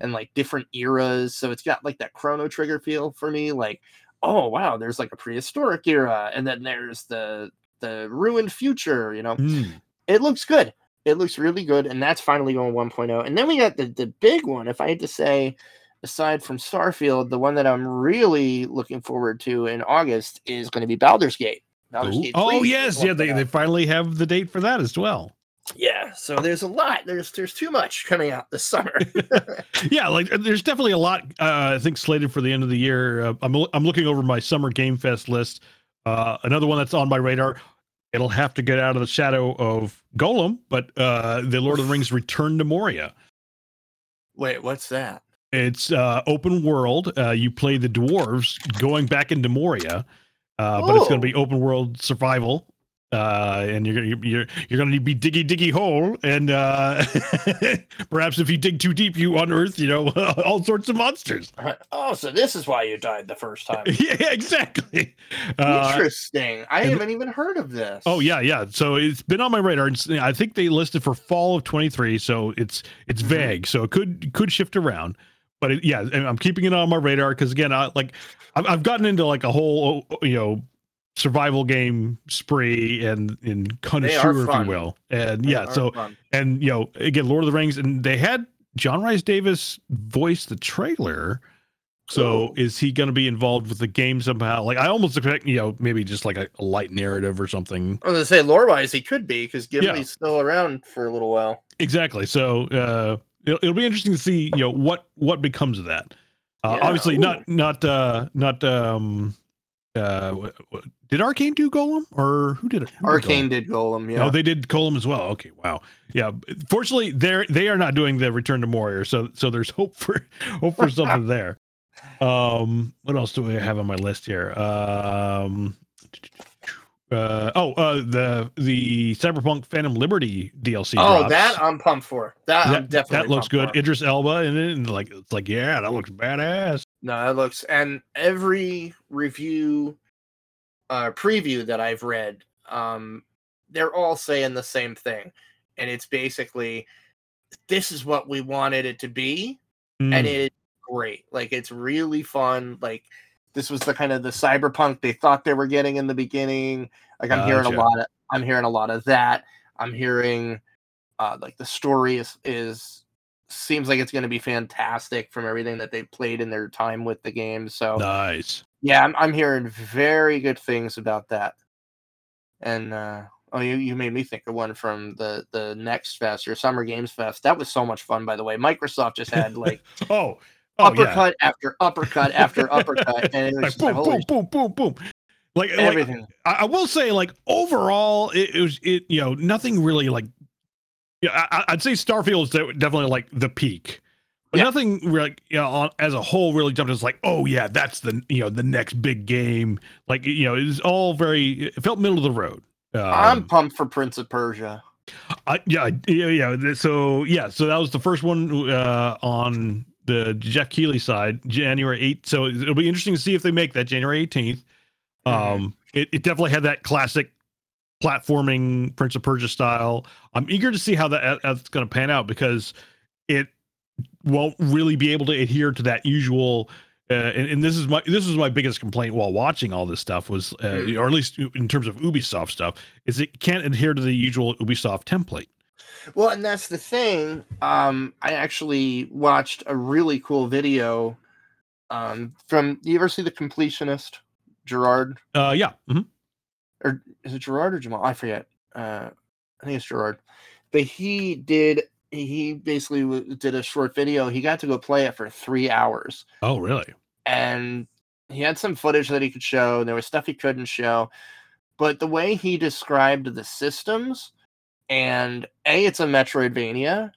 S2: and like different eras, so it's got like that Chrono Trigger feel for me. Like, oh wow, there's like a prehistoric era, and then there's the the ruined future. You know,
S1: Mm.
S2: it looks good. It looks really good, and that's finally going 1.0. And then we got the the big one. If I had to say, aside from Starfield, the one that I'm really looking forward to in August is going to be Baldur's Gate. Baldur's
S1: Oh yes, yeah, they,
S2: 1.0.
S1: they finally have the date for that as well.
S2: yeah. So there's a lot. There's there's too much coming out this summer.
S1: Yeah, like uh, there's definitely a lot. Uh, I think slated for the end of the year. Uh, I'm I'm looking over my summer game fest list. Uh, another one that's on my radar. It'll have to get out of the shadow of Gollum, but uh, the Lord of the Rings: Return to Moria.
S2: Wait, what's that?
S1: It's uh, open world. Uh, you play the dwarves going back into Moria, uh, but it's going to be open world survival. Uh, and you're gonna you're you're gonna be diggy diggy hole, and uh, perhaps if you dig too deep, you unearth you know all sorts of monsters.
S2: Oh, so this is why you died the first time.
S1: yeah, exactly. Uh,
S2: Interesting. I
S1: and-
S2: haven't even heard of this.
S1: oh yeah, yeah. So it's been on my radar. It's, I think they listed for fall of 23, so it's it's
S2: Mhm.
S1: vague. So it could could shift around. But it, yeah, I'm keeping it on my radar because again, I like I've, I've gotten into like a whole you know survival game spree and and connoisseur, if you will. And
S2: They
S1: yeah, so
S2: fun.
S1: and you know again, Lord of the Rings, and they had John Rhys-Davies voice the trailer. So is he going to be involved with the game somehow? Like I almost expect, you know, maybe just like a, a light narrative or something.
S2: I was gonna say lore wise he could be because
S1: Yeah.
S2: Still around for a little while.
S1: Exactly. So uh, it'll, it'll be interesting to see, you know, what what becomes of that. Uh,
S2: Yeah,
S1: obviously,
S2: ooh.
S1: not not uh, not um, uh, what, what, did Arkane do Gollum or who did it? Who did
S2: Arkane
S1: Gollum?
S2: did Gollum, yeah.
S1: Oh, they did Gollum as well. Okay, wow. Yeah. Fortunately, they're they are not doing the Return to Moria, so so there's hope for hope for something there. Um, what else do I have on my list here? Um, uh, oh, uh, the the Cyberpunk Phantom Liberty DLC.
S2: oh,
S1: drops.
S2: that I'm pumped for. That, I'm definitely
S1: that looks good.
S2: for.
S1: Idris Elba in it, and like it's like yeah, that looks badass.
S2: No, that looks and every review uh preview that I've read, um, they're all saying the same thing. And it's basically this is what we wanted it to be, and
S1: Mm.
S2: it is great. Like it's really fun. Like this was the kind of the cyberpunk they thought they were getting in the beginning. Like I'm hearing a lot of I'm hearing a lot of that. I'm hearing uh like the story is is seems like it's going to be fantastic from everything that they played in their time with the game. So
S1: nice.
S2: yeah, I'm I'm hearing very good things about that. And uh oh you, you made me think of one from the the next fest or summer games fest. That was so much fun by the way. Microsoft just had like
S1: Oh, oh yeah.
S2: uppercut after uppercut after uppercut and it was
S1: Like,
S2: just like,
S1: boom, boom, boom, boom, boom. Like, like
S2: everything.
S1: I, I will say, like overall, it, it was it. You know, nothing really like. Yeah, I, I'd say Starfield is definitely like the peak, but
S2: Yeah.
S1: nothing really, you know, on, as a whole really jumped as like, oh yeah, that's the you know the next big game. Like you know, it was all very. It felt middle of the road.
S2: I'm
S1: Um,
S2: pumped for Prince of Persia.
S1: I, yeah, yeah, yeah. So yeah, so that was the first one uh, on the Geoff Keighley side, January 8th. So it'll be interesting to see if they make that January 18th.
S2: Mhm.
S1: Um, it, it definitely had that classic platforming Prince of Persia style. I'm eager to see how that that's going to pan out because it won't really be able to adhere to that usual. Uh, and, and this is my this was my biggest complaint while watching all this stuff was, uh,
S2: Mm.
S1: or at least in terms of Ubisoft stuff, is it can't adhere to the usual Ubisoft template.
S2: Well, and that's the thing. Um, I actually watched a really cool video um, from. You ever see the completionist, Jirard?
S1: Uh, yeah, mhm.
S2: Or is it Jirard or Jamal? I forget. Uh, I think it's Jirard. But he did. He basically w- did a short video. He got to go play it for three hours,
S1: Oh, really?
S2: and he had some footage that he could show. There was stuff he couldn't show, but the way he described the systems and a it's a metroidvania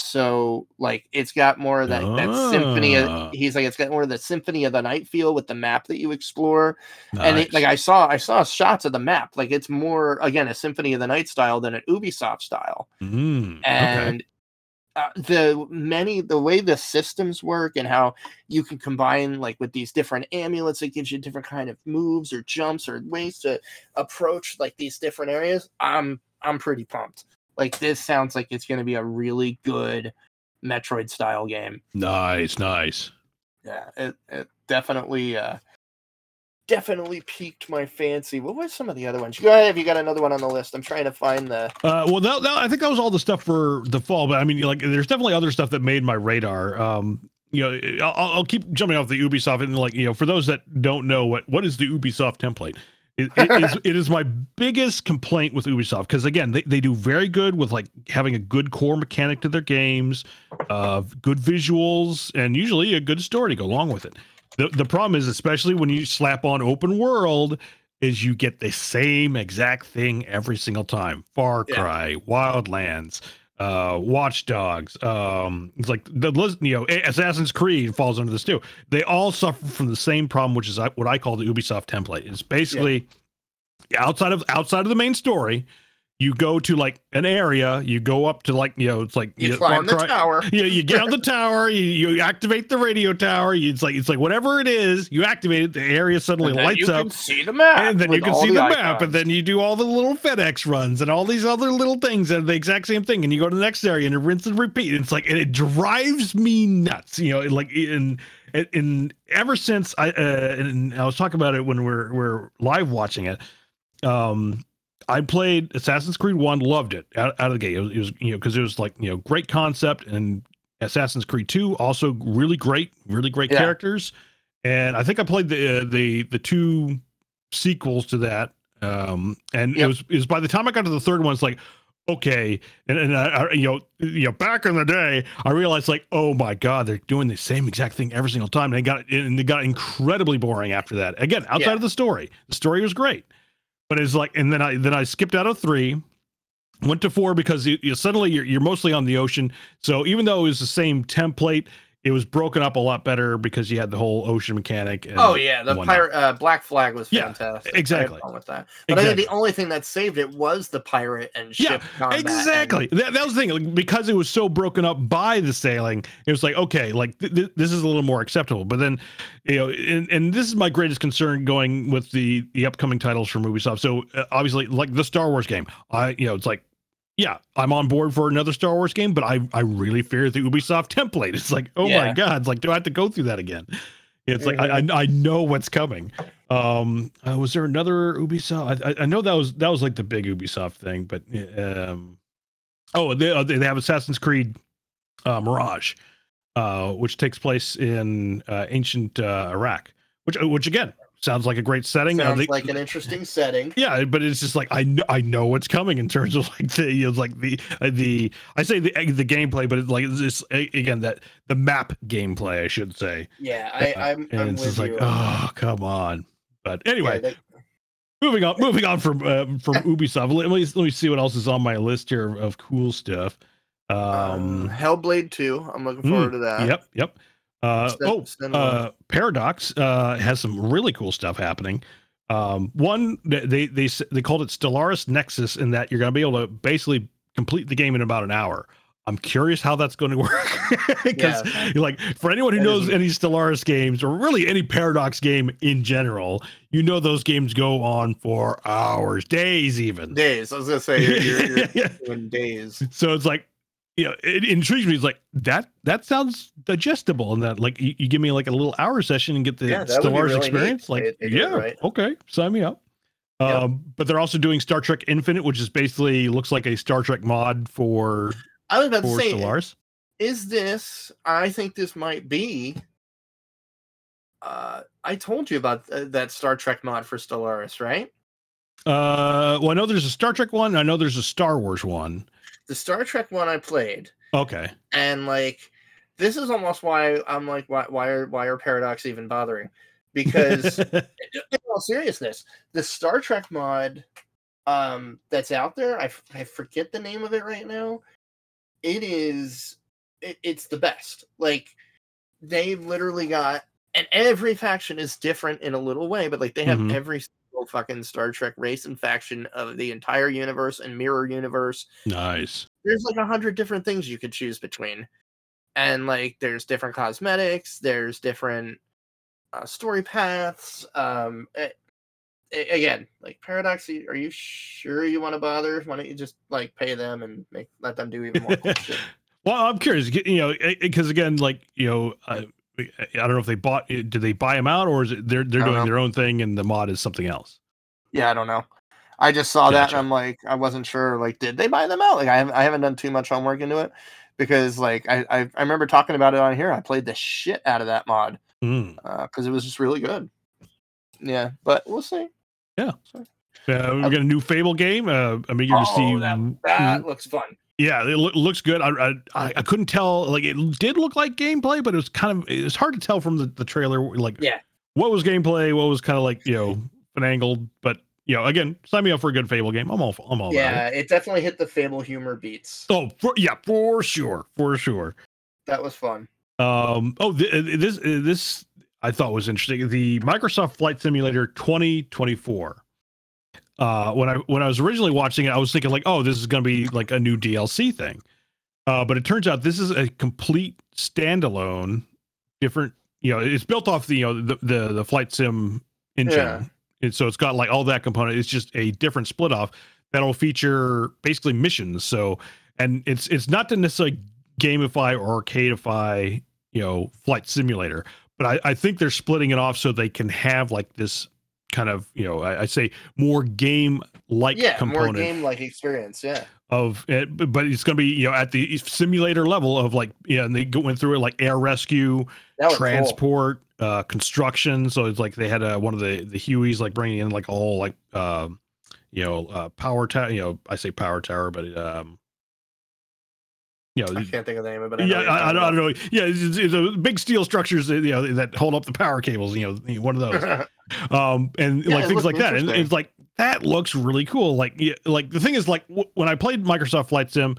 S2: so like it's got more of that that symphony
S1: Ah.
S2: of, he's like it's got more of the symphony of the night feel with the map that you explore and it, like i saw i saw shots of the map like it's more again a symphony of the night style than an ubisoft style
S1: Mm, okay.
S2: and uh, the many the way the systems work and how you can combine like with these different amulets that gives you different kind of moves or jumps or ways to approach like these different areas i'm i'm pretty pumped. Like this sounds like it's going to be a really good metroid style game.
S1: Nice, nice.
S2: yeah it, it definitely uh definitely piqued my fancy. What was some of the other ones? Go ahead if you got another one on the list? I'm trying to find the
S1: Uh, well, that, that- I think that was all the stuff for the fall, but I mean, like, there's definitely other stuff that made my radar. Um, you know, I'll, I'll keep jumping off the Ubisoft and like, you know, for those that don't know what what is the Ubisoft template, it, it is it is my biggest complaint with Ubisoft because again, they, they do very good with like having a good core mechanic to their games, uh, good visuals, and usually a good story to go along with it. The the problem is, especially when you slap on open world, is you get the same exact thing every single time. Far
S2: Yeah.
S1: Cry, Wildlands, uh, Watch Dogs. Um, it's like the you know, Assassin's Creed falls under this too. They all suffer from the same problem, which is what I call the Ubisoft template. It's basically outside of outside of the main story. You go to like an area, you go up to like you know, it's like
S2: you
S1: know,
S2: climb the
S1: Cry-
S2: tower
S1: yeah, you get on the tower, you, you activate the radio tower. You, it's like it's like whatever it is, you activate it. The area suddenly
S2: and then
S1: lights
S2: you
S1: up,
S2: can see the map
S1: and then you can see the, map, and then you do all the little FedEx runs and all these other little things and the exact same thing. And you go to the next area and you rinse and repeat. It's like and it drives me nuts. You know, like in in ever since I uh, and I was talking about it when we're we're live watching it. Um, I played Assassin's Creed One, loved it out, out of the gate. It was, it was you know because it was like you know great concept and Assassin's Creed Two also really great, really great
S2: Yeah.
S1: characters. And I think I played the uh, the the two sequels to that. Um, and it
S2: Yep.
S1: was it was by the time I got to the third one, it's like okay, and and I, I, you know you know back in the day, I realized like oh my god, they're doing the same exact thing every single time. And they got and it got incredibly boring after that. Again, outside
S2: Yeah.
S1: of the story, the story was great, but it's like and then I then I skipped out of three. Went to four because you, you suddenly you're, you're mostly on the ocean. So even though it was the same template, it was broken up a lot better because you had the whole ocean mechanic. And
S2: Oh yeah, the pirate uh, Black Flag was fantastic. Had
S1: exactly.
S2: with that. But I think the only thing that saved it was the pirate and
S1: Yeah,
S2: ship combat. and-
S1: Exactly. That, that was the thing. Like, because it was so broken up by the sailing, it was like, okay, like th- th- this is a little more acceptable. But then, you know, and, and this is my greatest concern going with the the upcoming titles from Ubisoft. So uh, obviously, like the Star Wars game, I you know, it's like. Yeah, I'm on board for another Star Wars game, but I, I really fear the Ubisoft template. It's like, oh my god, it's like, do I have to go through that again? It's like I, I I know what's coming. Um, uh, was there another Ubisoft? I, I I know that was that was like the big Ubisoft thing, but um, oh, they uh, they have Assassin's Creed uh, Mirage, uh, which takes place in uh, ancient uh, Iraq, which which again sounds like a great setting.
S2: Sounds
S1: they-
S2: like an interesting setting.
S1: yeah, but it's just like I know I know what's coming in terms of like the you know, like the uh, the I say the the gameplay, but it's like a- again that the map gameplay I should say.
S2: Yeah, I,
S1: Uh,
S2: I'm,
S1: and
S2: I'm
S1: it's
S2: with
S1: just like
S2: you.
S1: oh come on. But
S2: Yeah,
S1: anyway,
S2: they-
S1: moving on moving on from uh, from Ubisoft. Let me let me see what else is on my list here of cool stuff.
S2: um,
S1: Um,
S2: Hellblade 2. I'm looking
S1: mm,
S2: forward to that.
S1: yep, yep. Uh, oh, uh, Paradox uh, has some really cool stuff happening. Um, one, they they they, they called it Stellaris Nexus, in that you're going to be able to basically complete the game in about an hour. I'm curious how that's going to work because, like, for anyone who
S2: That
S1: knows
S2: is-
S1: any Stellaris games or really any Paradox game in general, you know those games go on for hours, days, even.
S2: Days. I was gonna say you're, you're, you're doing days.
S1: So it's like, you know, it intrigues me. It's like that. That sounds digestible, and that like you, you give me like a little hour session and get the
S2: Yeah, be
S1: Stellaris
S2: really
S1: experience.
S2: if
S1: Like,
S2: they it
S1: yeah,
S2: right.
S1: okay, sign me up.
S2: Yep.
S1: Um, but they're also doing Star Trek Infinite, which is basically looks like a Star Trek mod for
S2: I was about to say,
S1: Stellaris.
S2: is this? I think this might be. Uh, I told you about uh, that Star Trek mod for Stellaris, right?
S1: Uh, well, I know there's a Star Trek one. I know there's a Star Wars one.
S2: The Star Trek one I played,
S1: Okay.
S2: and like, this is almost why I'm like, why, why are why are Paradox even bothering? Because in all seriousness, the Star Trek mod um that's out there, I, f- I forget the name of it right now. It is it, it's the best. Like they've literally got and every faction is different in a little way, but like they have
S1: Mhm.
S2: every fucking Star Trek race and faction of the entire universe and mirror universe.
S1: Nice.
S2: There's like a hundred different things you could choose between, and like there's different cosmetics, there's different uh, story paths. Um, a- a- again, like Paradox, are you sure you want to bother? Why don't you just like pay them and make let them do even more?
S1: Well, I'm curious, you know, because again, like you know, uh, I don't know if they bought. Did they buy them out, or is it they're they're doing
S3: know.
S1: their own thing and the mod is something else?
S3: Yeah, I don't know. I just saw that and I'm like, I wasn't sure. Like, did they buy them out? Like, I haven't, I haven't done too much homework into it because, like, I, I, I remember talking about it on here. I played the shit out of that mod
S1: Mm.
S3: because it was just really good. Yeah, but we'll see.
S1: Yeah.
S3: So-
S1: Uh, we got a new Fable game. Uh, I'm eager to see.
S2: Oh, that, that looks fun.
S1: Yeah, it loo- looks good. I, I I couldn't tell. Like it did look like gameplay, but it was kind of it's hard to tell from the, the trailer. Like
S2: Yeah.
S1: what was gameplay, what was kind of like you know finangled. But you know, again, sign me up for a good Fable game. I'm all I'm all
S2: Yeah,
S1: it.
S2: it definitely hit the Fable humor beats.
S1: Oh, for, yeah, for sure, for sure.
S2: That was fun.
S1: Um. Oh, th- uh, this uh, this I thought was interesting. The Microsoft Flight Simulator 2024. Uh, when I when I was originally watching it, I was thinking like, oh, this is going to be like a new DLC thing. Uh, but it turns out this is a complete standalone, different. You know, it's built off the you know the the, the flight sim engine,
S2: Yeah.
S1: and so it's got like all that component. It's just a different split off that'll feature basically missions. So, and it's it's not to necessarily gamify or arcadeify you know flight simulator but I, I think they're splitting it off so they can have like this kind of you know i, I say more game like
S2: yeah, more
S1: component
S2: game like experience. Yeah.
S1: of it but but it's going to be you know at the simulator level of like yeah and they went through it like air rescue
S2: was cool.
S1: transport uh construction so it's like they had uh, one of the the hueys like bringing in like all like um you know uh power tower you know i say power tower but um you know
S2: I can't think of the name of it. but I
S1: yeah, I, I, don't, I don't know. Yeah, it's, it's, a big steel structures, you know, that hold up the power cables. You know, one of those. Um, and
S3: Yeah,
S1: like things like that. And it's like that looks really cool. Like, yeah, like the thing is, like w- when I played Microsoft Flight Sim,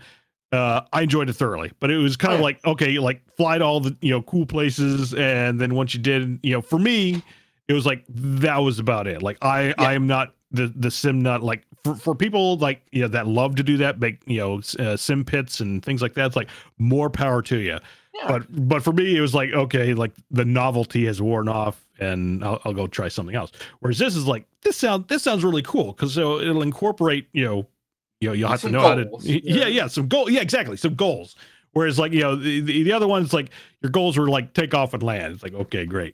S1: uh, I enjoyed it thoroughly. But it was kind
S2: Oh,
S1: of
S2: yeah.
S1: like okay, like fly to all the you know cool places, and then once you did, you know, for me, it was like that was about it. Like I. I am not the the sim nut. Like for for people like you know that love to do that, make you know uh, sim pits and things like that. It's like more power to you.
S2: yeah.
S1: But but for me, it was like okay, like the novelty has worn off, and I'll, I'll go try something else. Whereas this is like this sound this sounds really cool because so it'll incorporate you know you know you'll have
S2: Some
S1: to know how to yeah
S2: yeah.
S1: yeah some goal yeah exactly some goals. Whereas like you know the, the, the other ones like your goals were like take off and land. It's like okay great.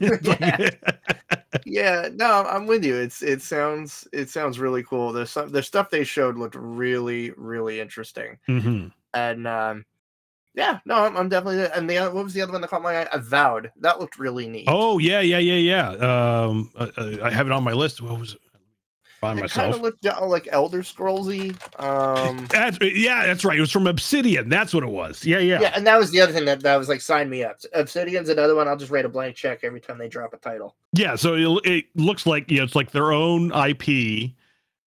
S1: Like-
S2: yeah, no, I'm with you. It's it sounds it sounds really cool. There's some the stuff they showed looked really really interesting,
S1: Mhm.
S2: and um, yeah, no, I'm, I'm definitely. And the other, what was the other one that caught my eye? Avowed. That looked really neat.
S1: Oh yeah yeah yeah yeah. Um, uh, uh, I have it on my list. What was it? By
S2: it kind of looked uh, like Elder Scrollsy. Um,
S1: That's yeah, that's right. It was from Obsidian. That's what it was. Yeah, yeah.
S2: yeah. and that was the other thing that that was like sign me up. Obsidian's another one. I'll just write a blank check every time they drop a title.
S1: Yeah, so it, it looks like you know, it's like their own IP,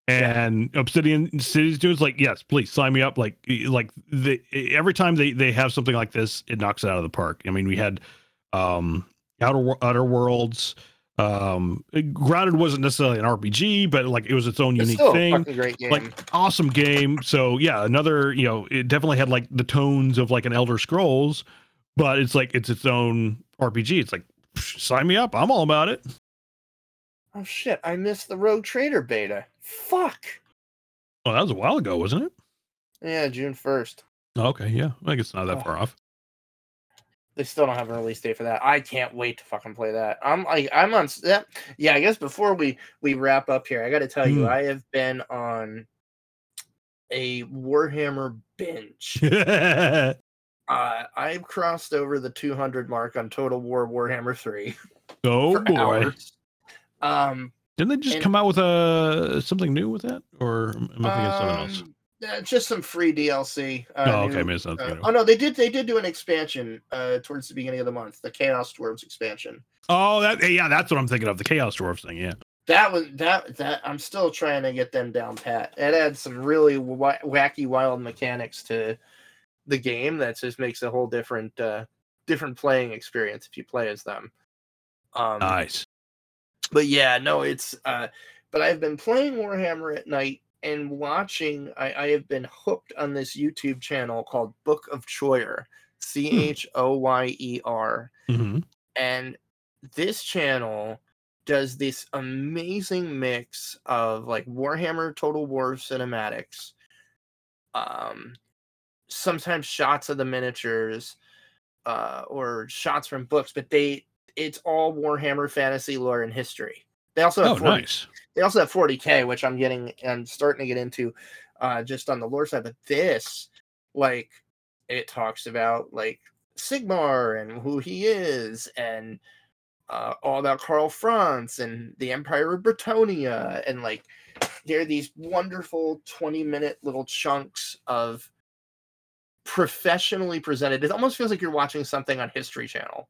S1: and Obsidian Cities do. It's like yes, please sign me up. Like like the every time they they have something like this, it knocks it out of the park. I mean, we had um Outer Outer Worlds. Um, Grounded wasn't necessarily an RPG, but like it was its own
S2: It's
S1: unique
S2: still
S1: thing.
S2: great game.
S1: Like awesome game. So yeah, another you know it definitely had like the tones of like an Elder Scrolls, but it's like it's its own RPG. It's like psh, sign me up. I'm all about it.
S2: oh shit! I missed the Rogue Trader beta. Fuck.
S1: Oh, that was a while ago, wasn't it?
S2: Yeah, June first.
S1: Oh, okay, yeah. I guess not that
S2: Oh.
S1: far off.
S2: They still don't have a release date for that. I can't wait to fucking play that. I'm like I'm on that. Yeah, I guess before we we wrap up here, I got to tell you,
S1: Hmm.
S2: I have been on a Warhammer binge. uh, I've crossed over the 200 mark on Total War Warhammer 3 Oh
S1: boy!
S2: hours. Um,
S1: Didn't they just
S2: and-
S1: come out with uh something new with that, or am I thinking of something else?
S2: Uh, just some free DLC. Uh,
S1: oh, okay,
S2: new-
S1: maybe it's not.
S2: uh, oh no, they did. They did do an expansion uh, towards the beginning of the month, the Chaos Dwarves expansion.
S1: Oh, that yeah, that's what I'm thinking of. The Chaos Dwarfs thing. Yeah.
S2: That was that that I'm still trying to get them down pat. It adds some really wa- wacky, wild mechanics to the game that just makes a whole different uh different playing experience if you play as them. Um,
S1: Nice.
S2: but yeah, no, it's uh but I've been playing Warhammer at night and watching. I, I have been hooked on this YouTube channel called Book of Choyer, C H O Y E R,
S1: hmm
S2: and this channel does this amazing mix of like Warhammer Total War cinematics, um, sometimes shots of the miniatures, uh, or shots from books, but they it's all Warhammer fantasy lore and history. They also have
S1: Oh,
S2: 40
S1: nice.
S2: they also have 40k, which I'm getting and starting to get into uh just on the lore side. But this, like, it talks about like Sigmar and who he is, and uh, all about Karl Franz and the Empire of Bretonnia, and like there are these wonderful 20 minute little chunks of professionally presented. It almost feels like you're watching something on History Channel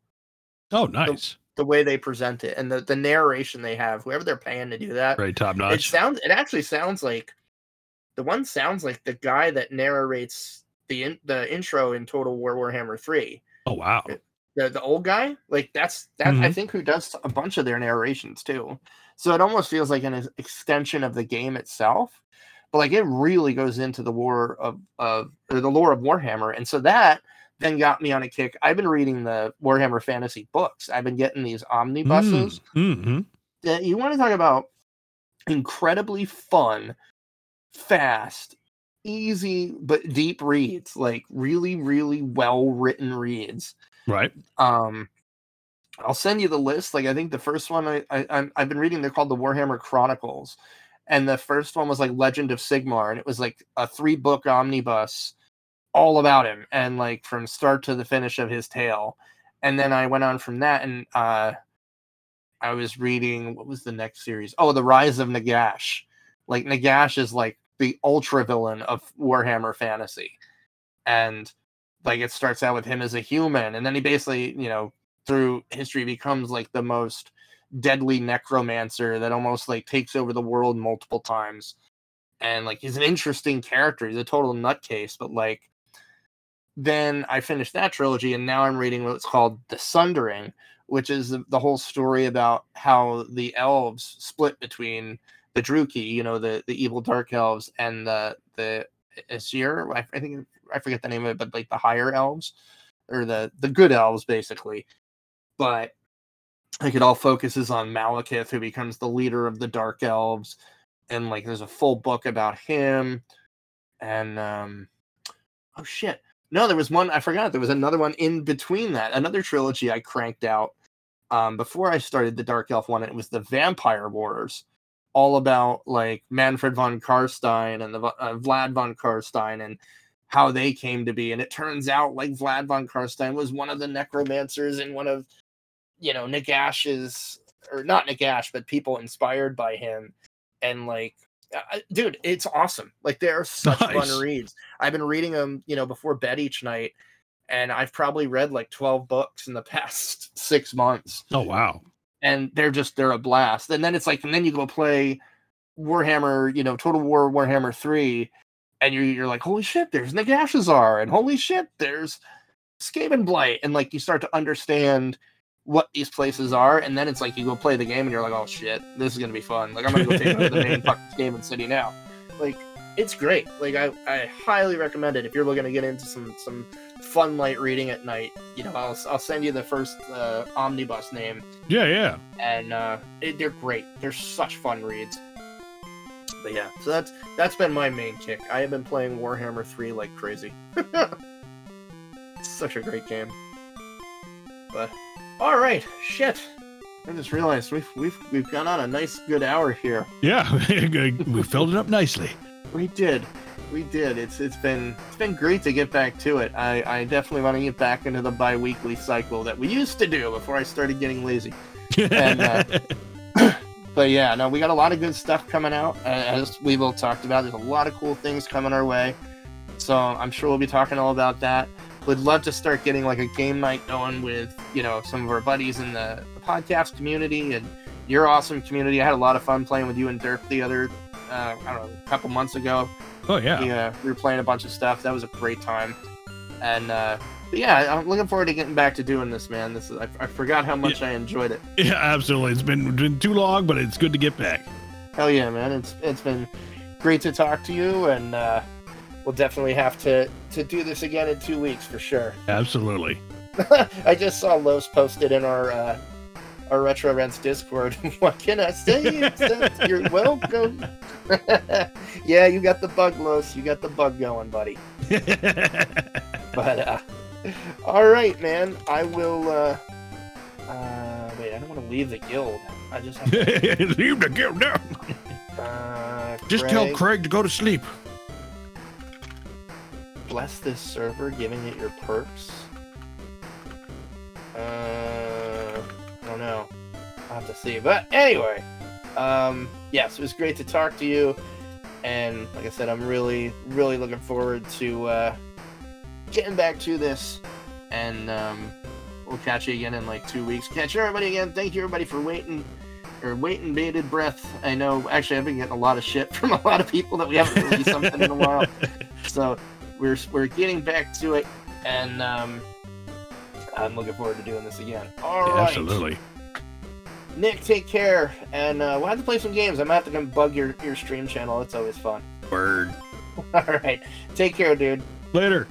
S1: Oh, nice.
S2: The way they present it and the, the narration they have, whoever they're paying to do that.
S1: Very top notch.
S2: It sounds it actually sounds like the one sounds like the guy that narrates the in, the intro in Total War Warhammer 3.
S1: Oh, wow.
S2: The the old guy, like that's that I
S1: Mhm.
S2: think who does a bunch of their narrations too. So it almost feels like an extension of the game itself. But like it really goes into the war of of the lore of Warhammer. And so that then got me on a kick. I've been reading the Warhammer fantasy books. I've been getting these omnibuses
S1: Mm-hmm.
S2: you want to talk about incredibly fun, fast, easy but deep reads, like really, really well written reads.
S1: Right.
S2: Um, I'll send you the list. Like I think the first one I, I I've been reading, they're called the Warhammer Chronicles, and the first one was like Legend of Sigmar, and it was like a three book omnibus all about him and like from start to the finish of his tale. And then I went on from that and uh I was reading what was the next series? Oh, The Rise of Nagash. Like Nagash is like the ultra villain of Warhammer fantasy. And like it starts out with him as a human and then he basically, you know, through history becomes like the most deadly necromancer that almost like takes over the world multiple times. And like he's an interesting character. He's a total nutcase, but like then I finished that trilogy and now I'm reading what's called The Sundering, which is the, the whole story about how the elves split between the Druchii, you know, the the evil dark elves, and the the Asur. I, I think I forget the name of it, but like the higher elves or the the good elves, basically. But like it all focuses on Malekith, who becomes the leader of the dark elves, and like there's a full book about him, and um, oh shit. No, there was one I forgot. There was another one in between that, another trilogy I cranked out um, before I started the Dark Elf one. It was the Vampire Wars, all about like Mannfred von Carstein and the uh, Vlad von Carstein and how they came to be. And it turns out like Vlad von Carstein was one of the necromancers and one of you know Nagash's or not Nagash, but people inspired by him. And like, dude, it's awesome. Like they're such
S1: Nice.
S2: fun reads. I've been reading them, you know, before bed each night, and I've probably read like twelve books in the past six months
S1: Oh, wow.
S2: and they're just they're a blast. And then it's like, and then you go play Warhammer, you know, Total War Warhammer three, and you're you're like, holy shit, there's Nagashizzar, and holy shit, there's Skaven Blight, and like you start to understand what these places are, and then it's like you go play the game, and you're like, oh shit, this is gonna be fun. Like I'm gonna go take over the main fucking Skaven city now. Like it's great. Like I, I highly recommend it if you're looking to get into some some fun light reading at night. You know, I'll I'll send you the first uh, omnibus name
S1: Yeah, yeah.
S2: and uh, it, they're great. They're such fun reads. But yeah, so that's that's been my main kick. I have been playing Warhammer 3 like crazy. it's such a great game. But all right, shit. I just realized we've we've we've gone on a nice good hour here.
S1: Yeah. we filled it up nicely.
S2: We did. We did. It's it's been it's been great to get back to it. I, I definitely want to get back into the bi-weekly cycle that we used to do before I started getting lazy. And, uh, But yeah, no, we got a lot of good stuff coming out. uh, As we've all talked about, there's a lot of cool things coming our way. So I'm sure we'll be talking all about that. Would love to start getting like a game night going with, you know, some of our buddies in the, the podcast community and your awesome community. I had a lot of fun playing with you and Dirk the other, uh, I don't know, a couple months ago.
S1: oh, yeah.
S2: We, uh, we were playing a bunch of stuff. That was a great time. And uh, but yeah, I'm looking forward to getting back to doing this, man. This is I, I forgot how much I enjoyed it.
S1: Yeah, absolutely. It's been been too long, but it's good to get back.
S2: Hell yeah, man! It's it's been great to talk to you, and uh, we'll definitely have to to do this again in two weeks for sure.
S1: Absolutely.
S2: I just saw Los posted in our uh, our Retro Rents Discord. what can I say? Except You're welcome. yeah, you got the bug, Los. You got the bug going, buddy. But uh, all right, man. I will. Uh, uh, wait, I don't want to leave the guild. I just have to.
S1: Leave the guild now.
S2: Uh,
S1: Just tell
S2: Craig,
S1: Craig to go to sleep.
S2: Bless this server, giving it your perks. Uh, I don't know. I'll have to see. But anyway, um, yes, it was great to talk to you. And like I said, I'm really, really looking forward to uh, getting back to this. And um, we'll catch you again in like two weeks. Catch everybody again. Thank you, everybody, for waiting or waiting bated breath. I know, actually, I've been getting a lot of shit from a lot of people that we haven't released something in a while. So we're we're getting back to it, and um, I'm looking forward to doing this again. All right,
S1: Absolutely.
S2: Nick, take care, and uh, we'll have to play some games. I'm gonna have to come bug your your stream channel. It's always fun.
S1: Word.
S2: All right, take care, dude.
S1: Later.